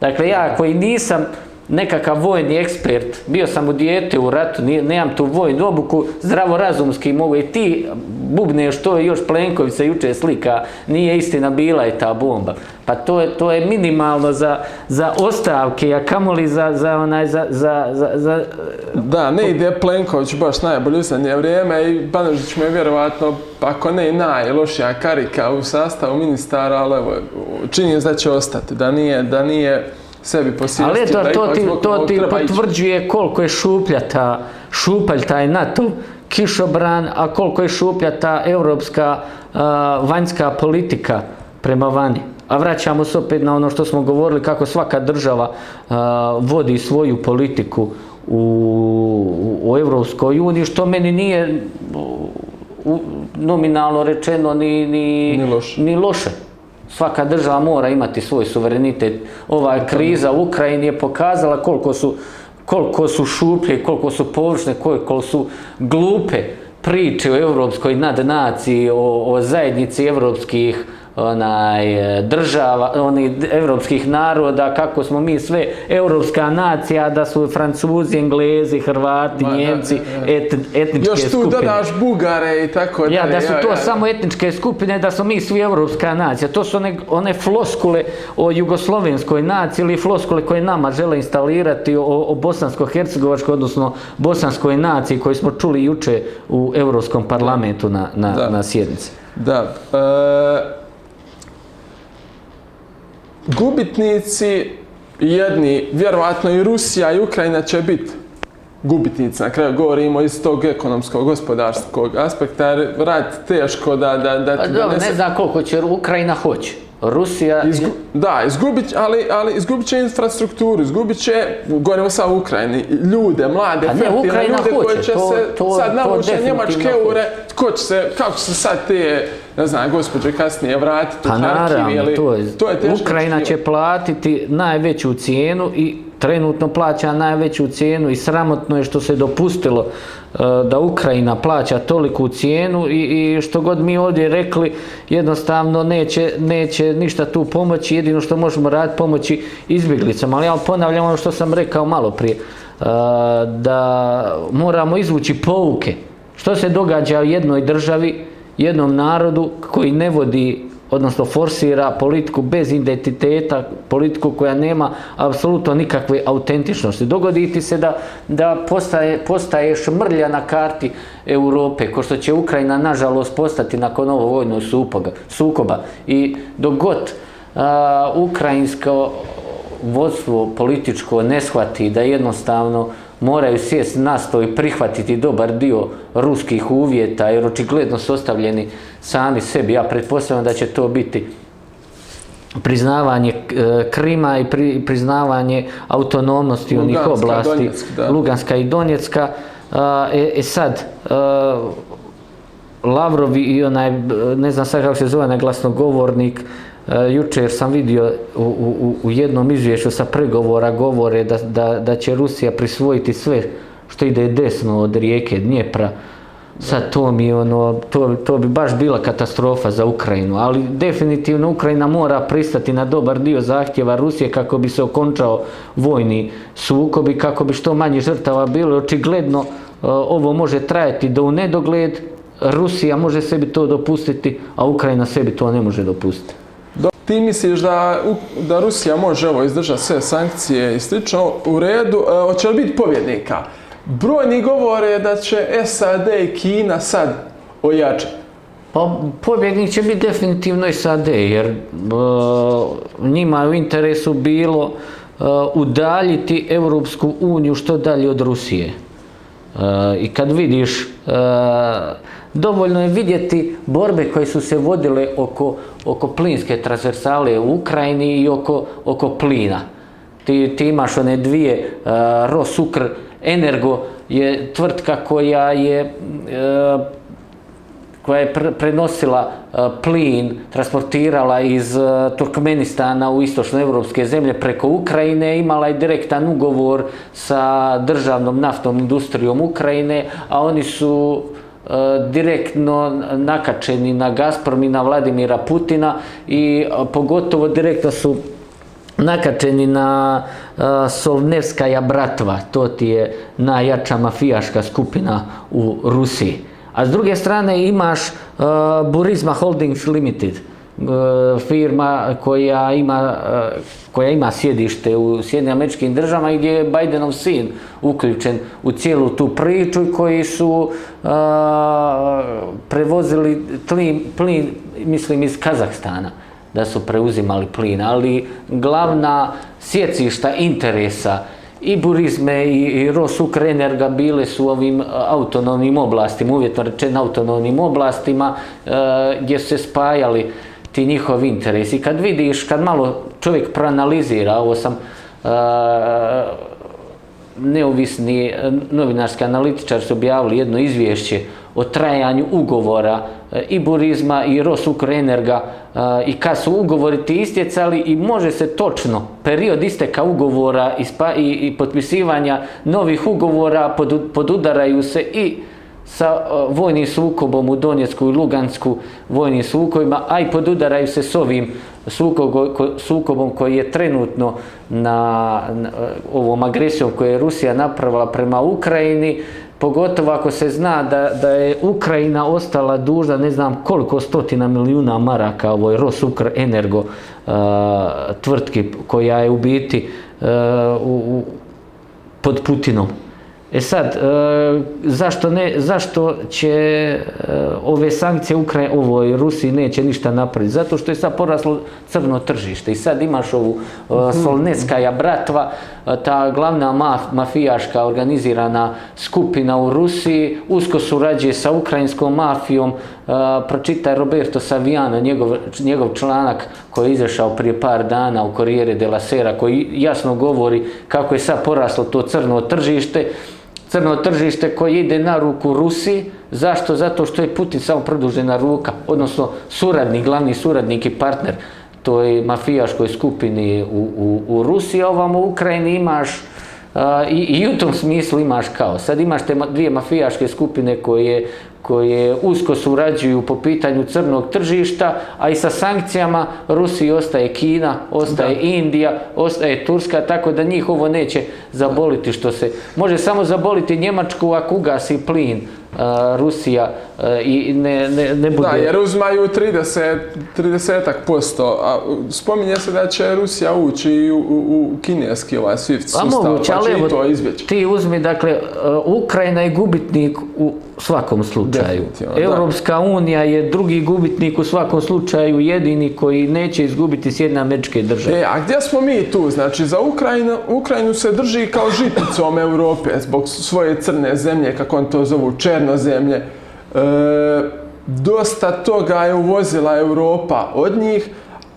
Dakle, ja koji nisam nekakav vojni ekspert, bio sam u dijete u ratu, nemam tu vojnu obuku, zdravorazumski mogu i ti bubneš to je još Plenković se juče slika, nije istina bila je ta bomba. Pa to je, to je minimalno za, za ostavke, a kamoli za, za, onaj, za, za, za, za Da, ne ide Plenković baš najbolje u zadnje vrijeme i Banožić mu je vjerovatno, ako ne i najlošija karika u sastavu ministara, ali evo, čini se da će ostati, da nije, da nije sebi posvijestio. Ali eto, to ipak ti, to ti potvrđuje koliko je šuplja ta, šupalj taj NATO kišobran, a koliko je šuplja ta europska a, vanjska politika prema vani. A vraćamo se opet na ono što smo govorili, kako svaka država a, vodi svoju politiku u, u Europskoj uniji, što meni nije u, nominalno rečeno ni, ni, Ni loše. ni loše. Svaka država mora imati svoj suverenitet. Ova kriza u Ukrajini je pokazala koliko su, koliko su šuplje, koliko su površne, koliko su glupe priče o evropskoj nadnaciji, o, o zajednici evropskih onaj, e, država, oni evropskih naroda, kako smo mi sve evropska nacija, da su Francuzi, Englezi, Hrvati, Ma, da, Njemci, da, da. et, etničke Još tu skupine. dodaš Bugare i tako Ja, dalje, da su to samo etničke skupine, da smo mi svi evropska nacija. To su one, one floskule o jugoslovenskoj naciji ili floskule koje nama žele instalirati o, o bosansko-hercegovačkoj, odnosno bosanskoj naciji koju smo čuli juče u Europskom parlamentu na, na, Da. na sjednici. Da. E, gubitnici jedni, vjerovatno i Rusija i Ukrajina će biti gubitnici. Na kraju govorimo iz tog ekonomskog, gospodarskog aspekta, jer rat teško da, da, da Pa dobro, donese- ne znam koliko će, Ukrajina hoće. Rusija... Izgu, da, izgubit, ali, ali izgubit će infrastrukturu, izgubit će, govorimo sad o Ukrajini, ljude, mlade, Pa fertilne Ukrajina ljude koji hoće, će to- se to- sad navuče definitivno njemačke eure, ko će se, kako će se sad te, ne znam, gospođe kasnije vratiti u Pa Harkiv naravno, ili, to je, to je Ukrajina će platiti najveću cijenu i trenutno plaća najveću cijenu i sramotno je što se dopustilo e, da Ukrajina plaća toliku cijenu i, i što god mi ovdje rekli jednostavno neće, neće ništa tu pomoći, jedino što možemo raditi pomoći izbjeglicama, ali ja ponavljam ono što sam rekao malo prije, e, da moramo izvući pouke. Što se događa u jednoj državi, jednom narodu koji ne vodi odnosno forsira politiku bez identiteta, politiku koja nema apsolutno nikakve autentičnosti. Dogoditi se da, da postaje, postaješ mrlja na karti Europe, ko što će Ukrajina nažalost postati nakon ovog vojnog sukoba. sukoba. I dok god a, ukrajinsko vodstvo političko ne shvati da jednostavno moraju sjesti na sto i prihvatiti dobar dio ruskih uvjeta jer očigledno su ostavljeni sami sebi. Ja pretpostavljam da će to biti priznavanje e, Krima i pri, priznavanje autonomnosti onih Luganska, oblasti Donjeck, da. Luganska i Donjecka. E, e sad, a, Lavrov i onaj, ne znam sad kako se zove, onaj glasnogovornik, e, jučer sam vidio u, u, u jednom izvješću sa pregovora govore da, da, da će Rusija prisvojiti sve što ide desno od rijeke Dnjepra. Sad to mi ono, to, to bi baš bila katastrofa za Ukrajinu, ali definitivno Ukrajina mora pristati na dobar dio zahtjeva Rusije kako bi se okončao vojni sukob i kako bi što manje žrtava bilo. Očigledno e, ovo može trajati do u nedogled, Rusija može sebi to dopustiti, a Ukrajina sebi to ne može dopustiti. Ti misliš da, da Rusija može ovo izdržati sve sankcije i slično u redu, e, hoće li biti pobjednika? Brojni govore da će SAD i Kina sad ojačati. Pa pobjednik će biti definitivno SAD, jer e, njima je u interesu bilo e, udaljiti Europsku uniju što dalje od Rusije. E, I kad vidiš, e, dovoljno je vidjeti borbe koje su se vodile oko, oko plinske transversale u Ukrajini i oko, oko plina. Ti, ti imaš one dvije, uh, Rosukr Energo je tvrtka koja je uh, koja je prenosila e, plin, transportirala iz Turkmenistana u istočnoevropske zemlje preko Ukrajine, imala je direktan ugovor sa državnom naftnom industrijom Ukrajine, a oni su E, direktno nakačeni na Gazprom i na Vladimira Putina i e, pogotovo direktno su nakačeni na uh, Solnevskaja bratva, to ti je najjača mafijaška skupina u Rusiji. A s druge strane imaš uh, Burisma Holdings Limited, E, firma koja ima, e, koja ima sjedište u Sjedinim američkim državama gdje je Bidenov sin uključen u cijelu tu priču koji su a, prevozili plin, plin, mislim, iz Kazahstana da su preuzimali plin, ali glavna sjecišta interesa i Burizme i, i Rosukrenerga bile su u ovim autonomnim oblastima, uvjetno rečeno autonomnim oblastima, e, gdje su se spajali ti njihovi interesi. Kad vidiš, kad malo čovjek proanalizira, ovo sam e, neovisni e, novinarski analitičar su objavili jedno izvješće o trajanju ugovora e, i Burizma i Rosukrenerga e, i kad su ugovori ti istjecali i može se točno period isteka ugovora i, spa, i, i potpisivanja novih ugovora pod, podudaraju se i sa e, vojnim sukobom u Donjecku i Lugansku vojnim sukobima, a i podudaraju se s ovim sukobom, sukobom koji je trenutno na, na ovom agresijom koju je Rusija napravila prema Ukrajini, pogotovo ako se zna da, da je Ukrajina ostala dužna ne znam koliko stotina milijuna maraka ovoj Rosukr Energo uh, tvrtki koja je u biti uh, u, u, pod Putinom. E sad, e, zašto, ne, zašto će e, ove sankcije Ukrajine, ovoj Rusiji neće ništa napraviti? Zato što je sad poraslo crno tržište i sad imaš ovu e, mhm. Solneskaja bratva, ta glavna maf, mafijaška organizirana skupina u Rusiji, usko surađuje sa ukrajinskom mafijom, pročitaj Roberto Saviano, njegov, njegov članak koji je izašao prije par dana u Corriere della Sera, koji jasno govori kako je sad poraslo to crno tržište, crno tržište koje ide na ruku Rusiji. Zašto? Zato što je Putin samo produžena ruka, odnosno suradnik, glavni suradnik i partner toj mafijaškoj skupini u, u, u Rusiji. Ovamo u Ukrajini imaš uh, i, i u tom smislu imaš kao. Sad imaš te dvije mafijaške skupine koje koje usko surađuju po pitanju crnog tržišta, a i sa sankcijama Rusiji ostaje Kina, ostaje da. Indija, ostaje Turska, tako da njih ovo neće zaboliti što se... Može samo zaboliti Njemačku ako ugasi plin, Rusija i ne, ne, ne bude... Da, jer uzmaju 30, 30 posto, a spominje se da će Rusija ući u, u, kineski ovaj SWIFT sustav, moguće, pa će i to izbjeći. Ti uzmi, dakle, Ukrajina je gubitnik u svakom slučaju. Europska da. unija je drugi gubitnik u svakom slučaju, jedini koji neće izgubiti s jedne američke države. E, a gdje smo mi tu? Znači, za Ukrajinu, Ukrajinu se drži kao žiticom Europe zbog svoje crne zemlje, kako on to zovu, černo zemlje. E, dosta toga je uvozila Europa od njih,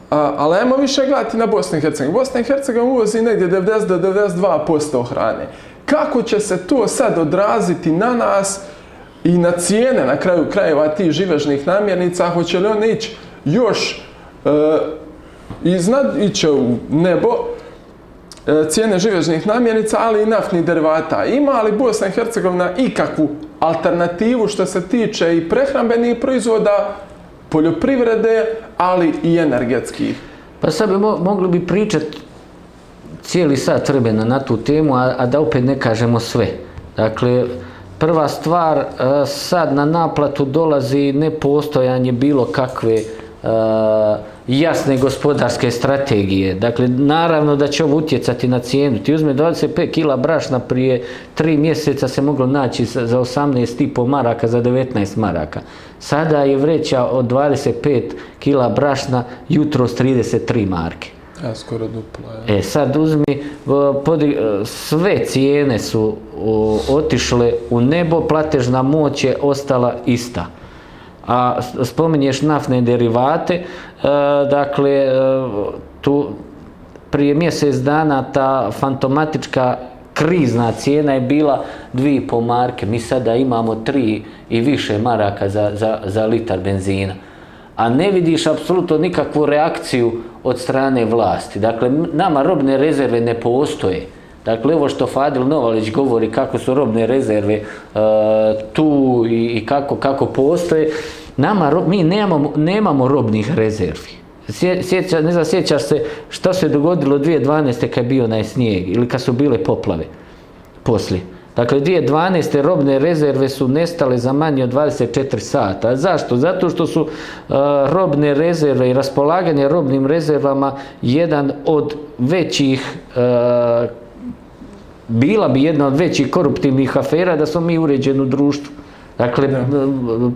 a, ali ajmo više gledati na Bosnu i Hercegovini. Bosna i Hercegovina uvozi negdje 90-92% hrane. Kako će se to sad odraziti na nas i na cijene na kraju krajeva tih živežnih namjernica, hoće li on ići još e, iznad, iće u nebo, E, cijene živežnih namjenica, ali i naftnih derivata. Ima li Bosna i Hercegovina ikakvu alternativu što se tiče i prehrambenih proizvoda, poljoprivrede, ali i energetskih? Pa sad bi mo mogli bi pričati cijeli sat vremena na tu temu, a, a da opet ne kažemo sve. Dakle, prva stvar, e, sad na naplatu dolazi nepostojanje bilo kakve uh, jasne gospodarske strategije. Dakle, naravno da će ovo utjecati na cijenu. Ti uzme 25 kila brašna prije 3 mjeseca se moglo naći za 18,5 maraka, za 19 maraka. Sada je vreća od 25 kila brašna jutro s 33 marke. Ja, skoro duplo. Ja. E, sad uzmi, podi, sve cijene su otišle u nebo, platežna moć je ostala ista. A spominješ naftne derivate, e, dakle, e, tu prije mjesec dana ta fantomatička krizna cijena je bila 2,5 marke. Mi sada imamo 3 i više maraka za, za, za litar benzina. A ne vidiš apsolutno nikakvu reakciju od strane vlasti. Dakle, nama robne rezerve ne postoje. Dakle, ovo što Fadil Novalić govori kako su robne rezerve e, tu i, i kako, kako postoje, nama, mi nemamo, nemamo robnih rezervi. Sjeća, ne znam, sjećaš se što se dogodilo 2012. kad je bio onaj snijeg ili kad su bile poplave poslije. Dakle, 2012. robne rezerve su nestale za manje od 24 sata. Zašto? Zato što su uh, robne rezerve i raspolaganje robnim rezervama jedan od većih uh, bila bi jedna od većih koruptivnih afera da smo mi uređeni u društvu. Dakle, da.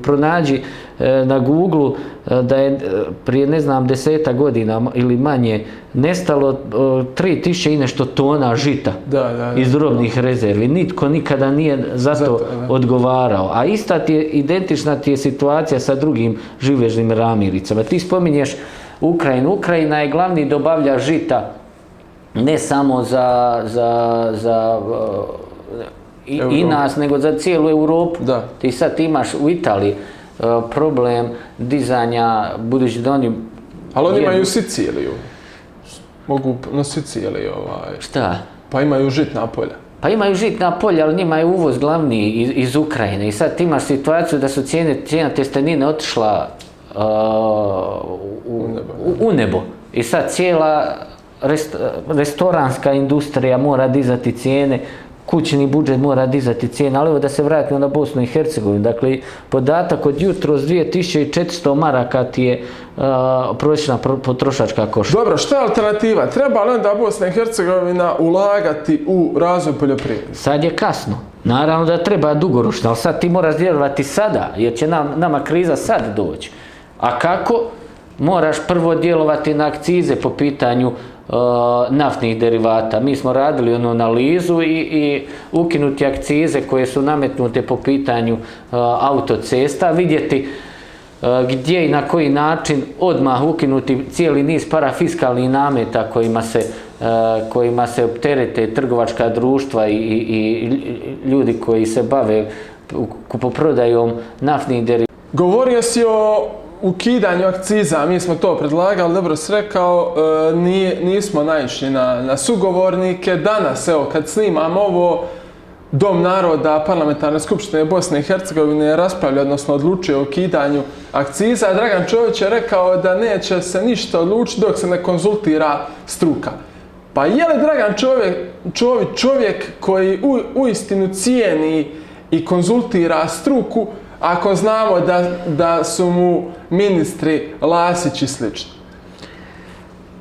pronađi e, na Google e, da je e, prije, ne znam, deseta godina ili manje nestalo 3000 i nešto tona žita da, da, da, iz robnih rezervi. Nitko nikada nije za to odgovarao. A ista ti je, identična ti je situacija sa drugim živežnim ramiricama. Ti spominješ Ukrajinu. Ukrajina je glavni dobavlja žita ne samo za, za, za i, i nas, nego za cijelu Europu. Da. Ti sad imaš u Italiji uh, problem dizanja, budući da oni... Ali oni imaju Siciliju. Mogu na Siciliji ovaj... Šta? Pa imaju žitna polja. Pa imaju žitna polja, ali njima je uvoz glavni iz, iz Ukrajine. I sad ti imaš situaciju da su cijene, cijena testenine otišla uh, u, u, u nebo. I sad cijela rest, restoranska industrija mora dizati cijene kućni budžet mora dizati cijene, ali evo da se vratimo na Bosnu i Hercegovinu. Dakle, podatak od jutro s 2400 maraka ti je uh, prosječna potrošačka koša. Dobro, što je alternativa? Treba li onda Bosna i Hercegovina ulagati u razvoj poljoprivrede? Sad je kasno. Naravno da treba dugoročno, ali sad ti moraš djelovati sada, jer će nam, nama kriza sad doći. A kako? Moraš prvo djelovati na akcize po pitanju uh, naftnih derivata. Mi smo radili onu analizu i, i ukinuti akcize koje su nametnute po pitanju autocesta, vidjeti gdje i na koji način odmah ukinuti cijeli niz parafiskalnih nameta kojima se, kojima se opterete trgovačka društva i, i, i ljudi koji se bave kupoprodajom naftnih derivata. Govorio si o ukidanju akciza, mi smo to predlagali, dobro se rekao, e, nije, nismo naišli na, na sugovornike. Danas, evo, kad snimam ovo, Dom naroda parlamentarne skupštine Bosne i Hercegovine raspravlja, odnosno odlučuje o ukidanju akciza. Dragan Čović je rekao da neće se ništa odlučiti dok se ne konzultira struka. Pa je li Dragan čovjek, čovjek, čovjek koji u, u istinu cijeni i konzultira struku, ako znamo da, da su mu ministri Lasić i slično.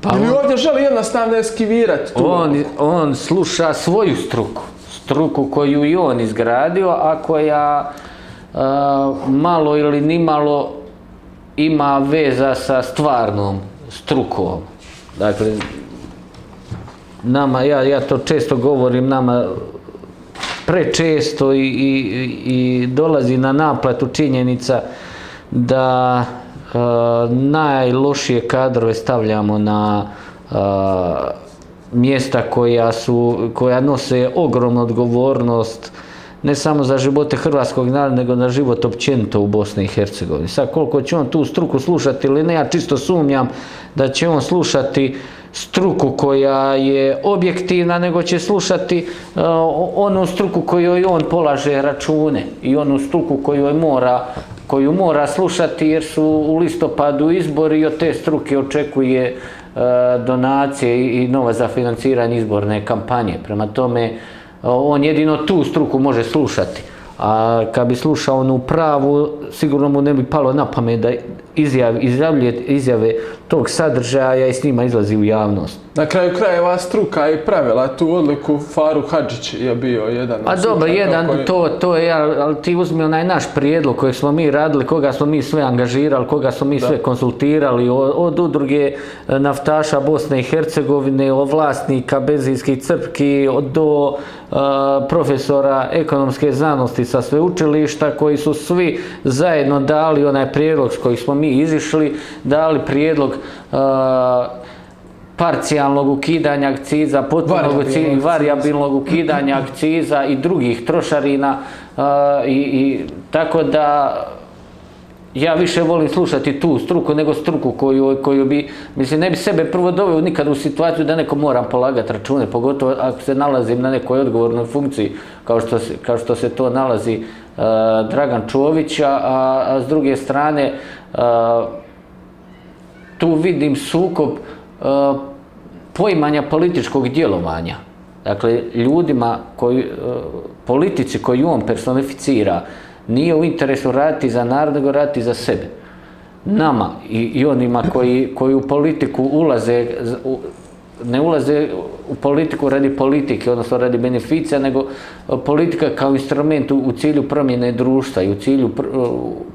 Pa Ili on, ovdje želi jednostavno eskivirati tu? On, on sluša svoju struku. Struku koju i on izgradio, a koja uh, malo ili nimalo ima veza sa stvarnom strukom. Dakle, nama, ja, ja to često govorim, nama prečesto i, i, i dolazi na naplatu činjenica da e, najlošije kadrove stavljamo na e, mjesta koja su koja nose ogromnu odgovornost ne samo za živote hrvatskog naroda, nego na život općenito u Bosni i Hercegovini. Sad koliko će on tu struku slušati ili ne, ja čisto sumnjam da će on slušati struku koja je objektivna, nego će slušati uh, onu struku kojoj on polaže račune i onu struku koju mora koju mora slušati jer su u listopadu izbori i od te struke očekuje uh, donacije i nova za financiranje izborne kampanje. Prema tome, uh, on jedino tu struku može slušati. A kad bi slušao onu pravu, sigurno mu ne bi palo na pamet da izjav, izjavljuje izjave tog sadržaja i s njima izlazi u javnost. Na kraju krajeva struka i pravila tu odliku Faru Hadžić je bio jedan. A dobro, jedan, koji... to, to je, ali ti uzmi onaj naš prijedlog koji smo mi radili, koga smo mi sve angažirali, koga smo mi da. sve konsultirali, od, od udruge e, naftaša Bosne i Hercegovine, od vlasnika benzinskih crpki, do uh, profesora ekonomske znanosti sa sveučilišta, koji su svi zajedno dali onaj prijedlog s kojih smo mi izišli, dali prijedlog uh, parcijalnog ukidanja akciza, potpunog Varijabilnog uci- varijabilnog (clears throat) ukidanja akciza i drugih trošarina a, i, i tako da ja više volim slušati tu struku nego struku koju, koju bi, mislim, ne bi sebe prvo doveo nikad u situaciju da neko moram polagati račune, pogotovo ako se nalazim na nekoj odgovornoj funkciji, kao što se, kao što se to nalazi uh, Dragan Čović, a, a s druge strane, uh, Eh, tu vidim sukob uh, poimanja političkog djelovanja. Dakle, ljudima koji, eh, politici koju on personificira, nije u interesu raditi za narod, nego raditi za sebe. Nama i, i onima koji, koji u politiku ulaze, ne ulaze u politiku radi politike, odnosno radi beneficija, nego uh, politika kao instrument u, u cilju promjene društva i u cilju pr, uh,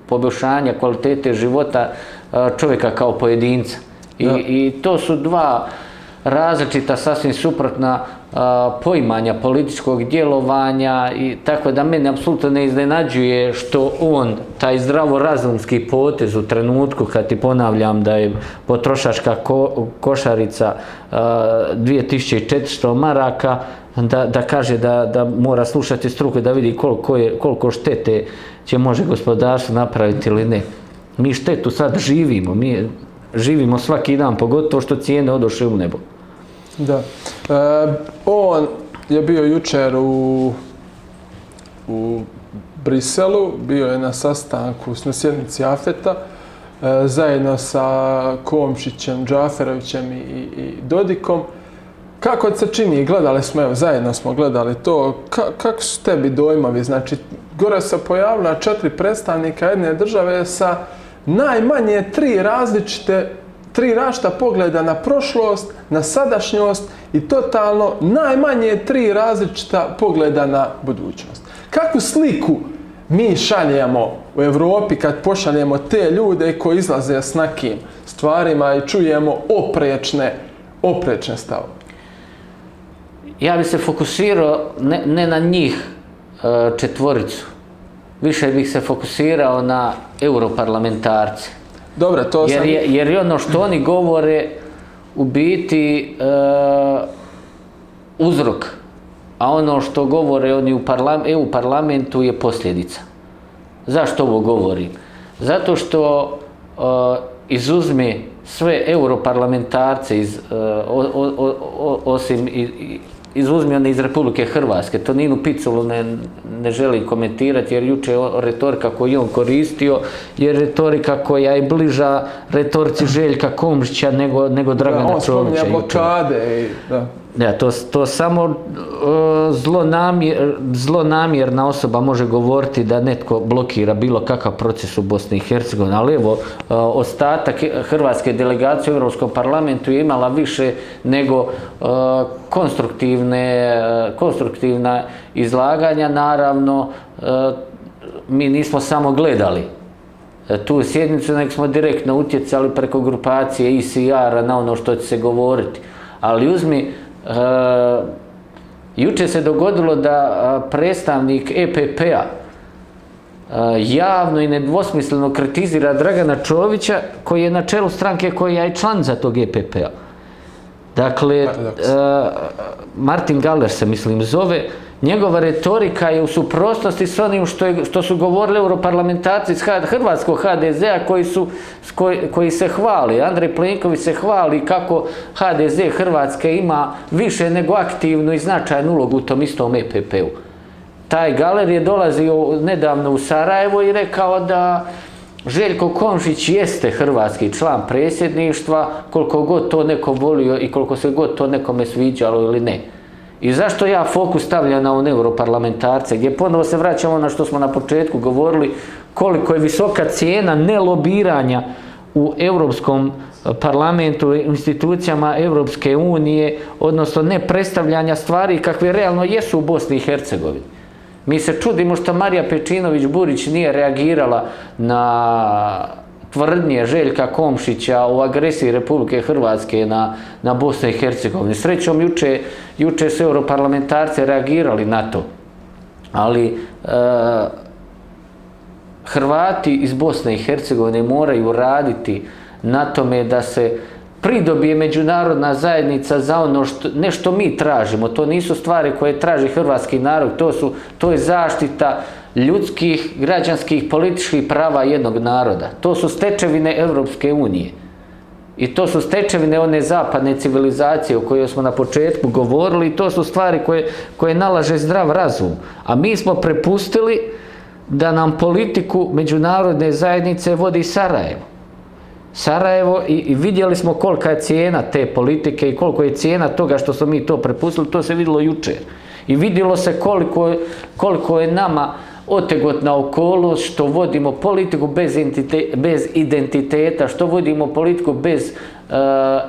poboljšanja kvalitete života uh, čovjeka kao pojedinca. I, Da. I to su dva različita, sasvim suprotna a, poimanja političkog djelovanja i tako da mene apsolutno ne iznenađuje što on, taj zdravorazumski potez u trenutku kad ti ponavljam da je potrošačka ko, košarica a, 2400 maraka, da, da kaže da, da mora slušati struku da vidi koliko, je, koliko štete će može gospodarstvo napraviti ili ne. Mi štetu sad živimo, mi živimo svaki dan, pogotovo što cijene odošle u nebo. Da. E, on je bio jučer u, u Briselu, bio je na sastanku na sjednici Afeta, e, zajedno sa Komšićem, Džaferovićem i, i, i Dodikom. Kako se čini, gledali smo, evo, zajedno smo gledali to, ka, kako su tebi dojmovi? Znači, gore se pojavila četiri predstavnika jedne države sa najmanje tri različite tri različita pogleda na prošlost, na sadašnjost i totalno najmanje tri različita pogleda na budućnost. Kakvu sliku mi šaljemo u Evropi kad pošaljemo te ljude koji izlaze s nakim stvarima i čujemo oprečne, oprečne stavove? Ja bi se fokusirao ne, ne na njih e, četvoricu, više bih se fokusirao na europarlamentarce. Dobro, to Jer sam... je, jer je ono što oni govore u biti e, uzrok, a ono što govore oni u parlam, EU parlamentu je posljedica. Zašto ovo govorim? Zato što e, izuzme sve europarlamentarce iz, e, o, o, o, osim i, i, izuzmi one iz Republike Hrvatske. To Ninu Piculu ne, ne želim komentirati jer juče je retorika koju on koristio je retorika koja je bliža retorici Željka Komšića nego, nego Dragana on spominja Čovića. blokade i... Da. Ja, to, to samo uh, zlonamjer, zlonamjerna osoba može govoriti da netko blokira bilo kakav proces u Bosni i Hercegovini, ali evo, uh, ostatak hrvatske delegacije u Europskom parlamentu je imala više nego uh, konstruktivne, uh, konstruktivna izlaganja, naravno, uh, mi nismo samo gledali tu sjednicu, nek smo direktno utjecali preko grupacije ICR-a na ono što će se govoriti. Ali uzmi, juče se dogodilo da a, predstavnik EPP-a e, javno i nedvosmisleno kritizira Dragana Čovića, koji je na čelu stranke koja je članica tog EPP-a. Dakle, Martin Galler se, mislim, zove, njegova retorika je u suprotnosti s onim što, je, što su govorili europarlamentarci iz Hrvatskog HDZ-a koji, su, koji, koji se hvali. Andrej Plenković se hvali kako HDZ Hrvatske ima više nego aktivnu i značajnu ulogu u tom istom EPP-u. Taj Galer je dolazio nedavno u Sarajevo i rekao da Željko Komšić jeste hrvatski član predsjedništva, koliko god to neko volio i koliko se god to nekome sviđalo ili ne. I zašto ja fokus stavljam na one europarlamentarce, gdje ponovo se vraćamo na što smo na početku govorili, koliko je visoka cijena nelobiranja u Europskom eh, parlamentu, institucijama Europske unije, odnosno ne predstavljanja stvari kakve realno jesu u Bosni i Hercegovini. Mi se čudimo što Marija Pečinović-Burić nije reagirala na tvrdnje Željka Komšića o agresiji Republike Hrvatske na, na Bosnu i Hercegovini. Srećom, juče, juče su europarlamentarci reagirali na to. Ali e, Hrvati iz Bosne i Hercegovine moraju raditi na tome da se pridobije međunarodna zajednica za ono što, nešto mi tražimo. To nisu stvari koje traži hrvatski narod, to, su, to je zaštita ljudskih, građanskih, političkih prava jednog naroda. To su stečevine Evropske unije. I to su stečevine one zapadne civilizacije o kojoj smo na početku govorili i to su stvari koje, koje nalaže zdrav razum. A mi smo prepustili da nam politiku međunarodne zajednice vodi Sarajevo. Sarajevo i, i vidjeli smo kolika je cijena te politike i koliko je cijena toga što smo mi to prepustili, to se vidjelo jučer. I vidjelo se koliko, koliko je nama otegotna okolost što vodimo politiku bez, bez identiteta, što vodimo politiku bez uh,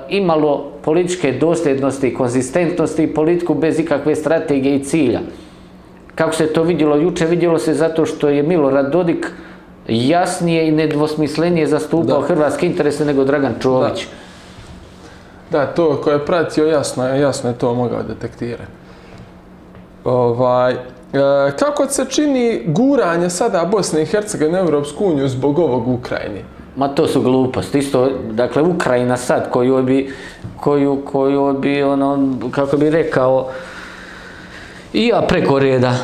imalo političke dosljednosti i konzistentnosti i politiku bez ikakve strategije i cilja. Kako se to vidjelo juče, vidjelo se zato što je Milorad Dodik jasnije i nedvosmislenije zastupao da. hrvatske interese nego Dragan Čović. Da. da, to koje je pratio jasno, jasno je to mogao detektirati. Ovaj, E, E, kako se čini guranje sada Bosne i Hercegovine u Europsku uniju zbog ovog Ukrajini? Ma to su gluposti. Isto, dakle, Ukrajina sad koju bi, koju, koju bi, ono, kako bi rekao, i ja preko reda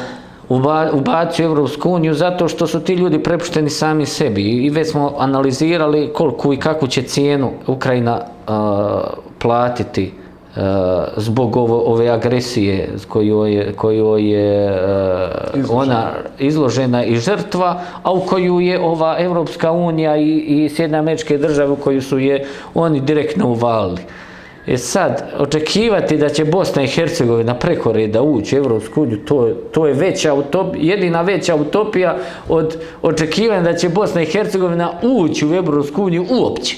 ubacio Evropsku uniju zato što su ti ljudi prepušteni sami sebi i već smo analizirali koliko i kakvu će cijenu Ukrajina uh, platiti uh, Eh, zbog ovo, ove agresije koju je, koju je uh, ona izložena i žrtva, a u koju je ova Evropska unija i, i Sjedna američke države u koju su je oni direktno uvalili. E sad, očekivati da će Bosna i Hercegovina preko reda ući u Evropsku uniju, to, to je veća utopija, jedina veća utopija od očekivanja da će Bosna i Hercegovina ući u Evropsku uniju uopće.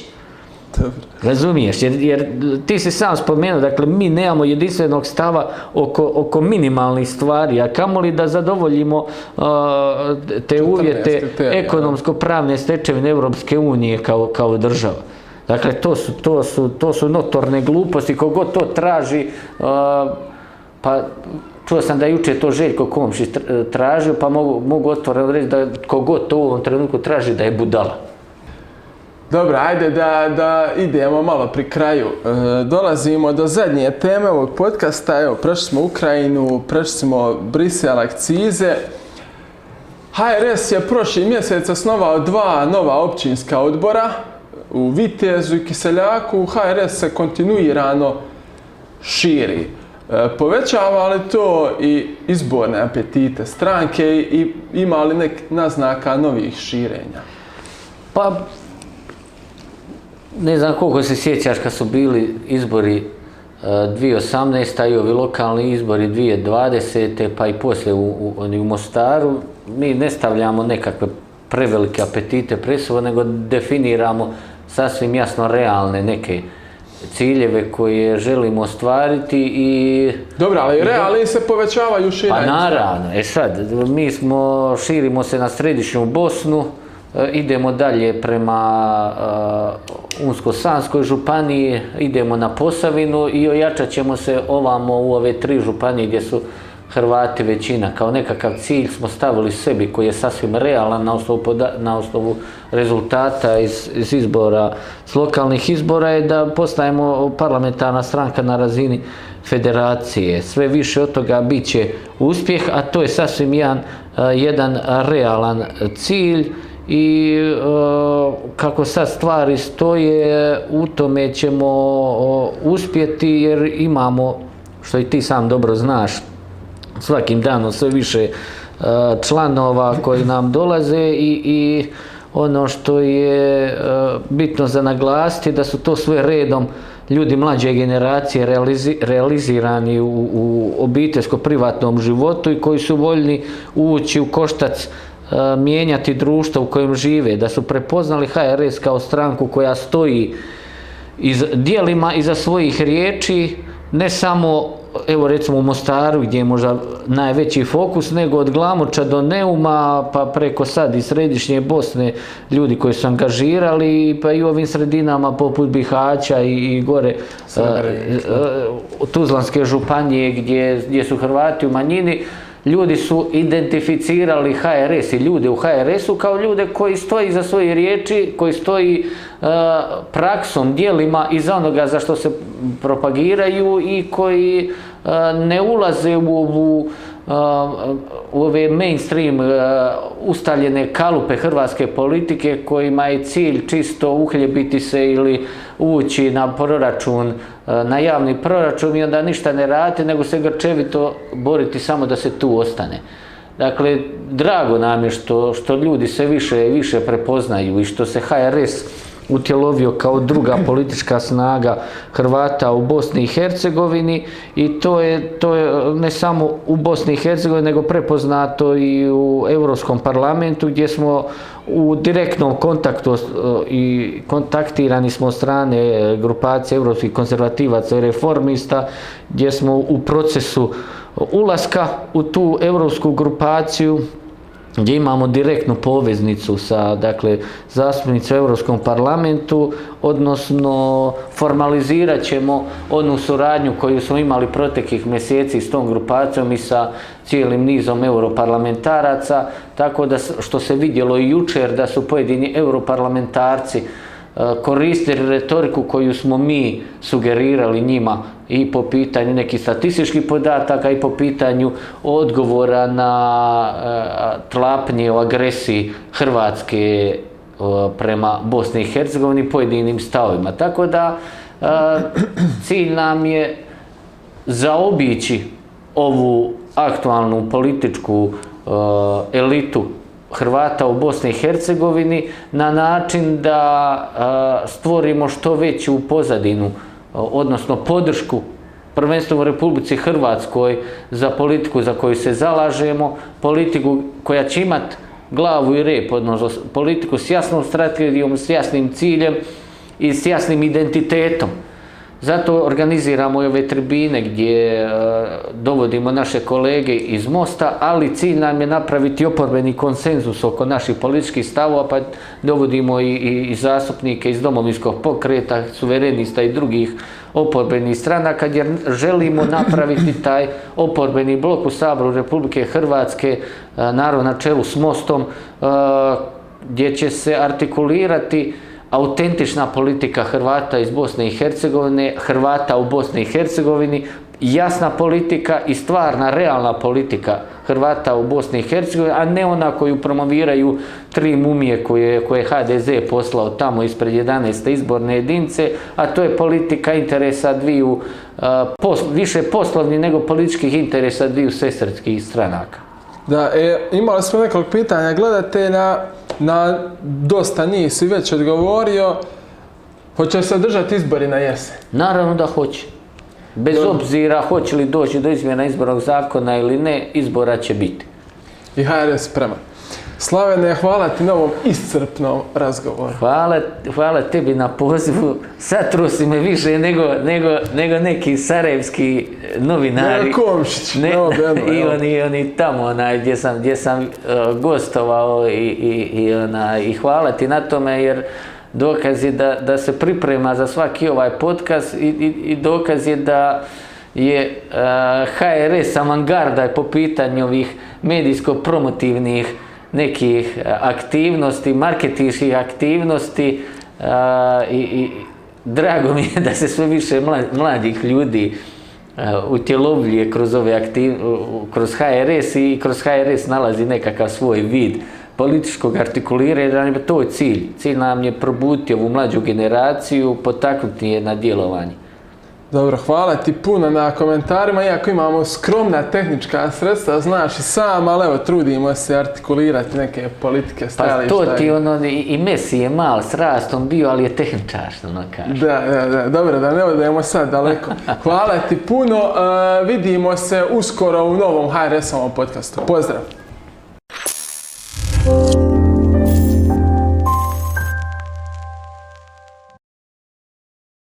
Dobro. Razumiješ, jer, jer ti si sam spomenuo, dakle, mi nemamo jedinstvenog stava oko, oko minimalnih stvari, a kamoli da zadovoljimo uh, te uvjete ekonomsko-pravne stečevine Europske unije kao, kao država. Dakle, to su, to, su, to su notorne gluposti, kogod to traži, uh, pa čuo sam da juče to Željko Komši tražio, pa mogu, mogu otvoreno reći da kogod to u ovom trenutku traži da je budala. Dobro, ajde da, da idemo malo pri kraju. E, dolazimo do zadnje teme ovog podcasta. Evo, prešli smo Ukrajinu, prešli smo Brisel, akcize. HRS je prošli mjesec osnovao dva nova općinska odbora u Vitezu i Kiseljaku. HRS se kontinuirano širi. E, povećava li to i izborne apetite stranke i ima li nek naznaka novih širenja? Pa, ne znam koliko se sjećaš kad su bili izbori 2018. E, i ovi lokalni izbori 2020. pa i poslije u, u, u Mostaru, mi ne stavljamo nekakve prevelike apetite presova, nego definiramo sasvim jasno realne neke ciljeve koje želimo ostvariti i... Dobro, ali realni se povećavaju širenje. Pa naravno, e sad, mi smo, širimo se na središnju Bosnu, E, idemo dalje prema e, Unsko-Sanskoj županiji, idemo na Posavinu i ojačat ćemo se ovamo u ove tri županije gdje su Hrvati većina. Kao nekakav cilj smo stavili sebi koji je sasvim realan na osnovu, na osnovu rezultata iz, iz izbora, s lokalnih izbora je da postajemo parlamentarna stranka na razini federacije. Sve više od toga bit će uspjeh, a to je sasvim jedan, e, jedan realan cilj i uh, kako sad stvari stoje, u tome ćemo e, uspjeti jer imamo, što i ti sam dobro znaš, svakim danom sve više e, članova koji nam dolaze i, i ono što je bitno za naglasiti da su to sve redom ljudi mlađe generacije realizi, realizirani u, u obiteljsko-privatnom životu i koji su voljni ući u koštac mijenjati društvo u kojem žive, da su prepoznali HRS kao stranku koja stoji iz dijelima iza svojih riječi, ne samo evo recimo u Mostaru gdje je možda najveći fokus, nego od Glamoča do Neuma, pa preko sad i središnje Bosne ljudi koji su angažirali, pa i u ovim sredinama poput Bihaća i, i gore uh, uh, Tuzlanske županije gdje, gdje su Hrvati u manjini, ljudi su identificirali HRS i ljude u HRS-u kao ljude koji stoji za svoje riječi, koji stoji e, praksom, dijelima iz onoga za što se propagiraju i koji e, ne ulaze u ovu e, u ove mainstream e, ustaljene kalupe hrvatske politike kojima je cilj čisto uhljebiti se ili ući na proračun, na javni proračun i onda ništa ne raditi, nego se grčevito boriti samo da se tu ostane. Dakle, drago nam je što, što ljudi se više i više prepoznaju i što se HRS utjelovio kao druga (clears throat) politička snaga Hrvata u Bosni i Hercegovini i to je, to je ne samo u Bosni i Hercegovini nego prepoznato i u Europskom parlamentu gdje smo u direktnom kontaktu e, i kontaktirani smo od strane e, grupacije evropskih konzervativaca i reformista gdje smo u procesu ulaska u tu evropsku grupaciju gdje imamo direktnu poveznicu sa dakle, zastupnicom u Europskom parlamentu, odnosno formalizirat ćemo onu suradnju koju smo imali proteklih mjeseci s tom grupacijom i sa cijelim nizom europarlamentaraca, tako da što se vidjelo i jučer da su pojedini europarlamentarci E, koriste retoriku koju smo mi sugerirali njima i po pitanju nekih statističkih podataka i po pitanju odgovora na e, tlapnje o agresiji Hrvatske e, prema Bosni i Hercegovini pojedinim stavima. Tako da cilj nam je zaobići ovu aktualnu političku elitu Hrvata u Bosni i Hercegovini na način da stvorimo što veću pozadinu, odnosno podršku prvenstveno u Republici Hrvatskoj za politiku za koju se zalažemo, politiku koja će imati glavu i rep, odnosno politiku s jasnom strategijom, s jasnim ciljem i s jasnim identitetom. Zato organiziramo ove tribine gdje e, dovodimo naše kolege iz Mosta, ali cilj nam je napraviti oporbeni konsenzus oko naših političkih stavova, pa dovodimo i, i, i zastupnike iz domovinskog pokreta, suverenista i drugih oporbenih stranaka, jer želimo napraviti taj oporbeni blok u Saboru Republike Hrvatske, e, naravno na čelu s Mostom, e, gdje će se artikulirati autentična politika Hrvata iz Bosne i Hercegovine, Hrvata u Bosni i Hercegovini, jasna politika i stvarna, realna politika Hrvata u Bosni i Hercegovini, a ne ona koju promoviraju tri mumije koje, koje HDZ poslao tamo ispred 11. izborne jedince, a to je politika interesa dviju, e, više poslovni nego političkih interesa dviju sestratskih stranaka. Da, e, imali smo nekoliko pitanja gledatelja, na dosta njih si već odgovorio. Hoće se održati izbori na jesen? Naravno da hoće. Bez obzira hoće li doći do izmjena izbornog zakona ili ne, izbora će biti. I HRS spreman. Slavene, hvala ti na ovom iscrpnom razgovoru. Hvala, hvala tebi na pozivu. Satrusi me više nego, nego, nego neki sarajevski novinari. Ne, Komšić. Ne, no, bedno, (laughs) I oni, oni tamo onaj, gdje sam, gdje sam uh, gostovao i, i, i, ona, i hvala ti na tome jer dokaz je da, da se priprema za svaki ovaj podcast i, i, i dokaz je da je uh, HRS avangarda po pitanju ovih medijsko-promotivnih nekih e, aktivnosti, marketinških aktivnosti a, i, i drago mi je da se sve više mladih ljudi e, utjelovljuje kroz ove aktiv, kroz HRS i kroz HRS nalazi nekakav svoj vid političkog artikuliranja, to je cilj. Cilj nam je probuti ovu mlađu generaciju, potaknuti je na djelovanje. Dobro, hvala ti puno na komentarima, iako imamo skromna tehnička sredstva, znaš i sam, ali evo, trudimo se artikulirati neke politike, stajališta. Pa to ti ono, i Messi je mal s rastom bio, ali je tehničar, što ono kaže. Da, da, da, dobro, da ne odajemo sad daleko. (laughs) Hvala ti puno, uh, vidimo se uskoro u novom HRS-ovom podcastu. Pozdrav!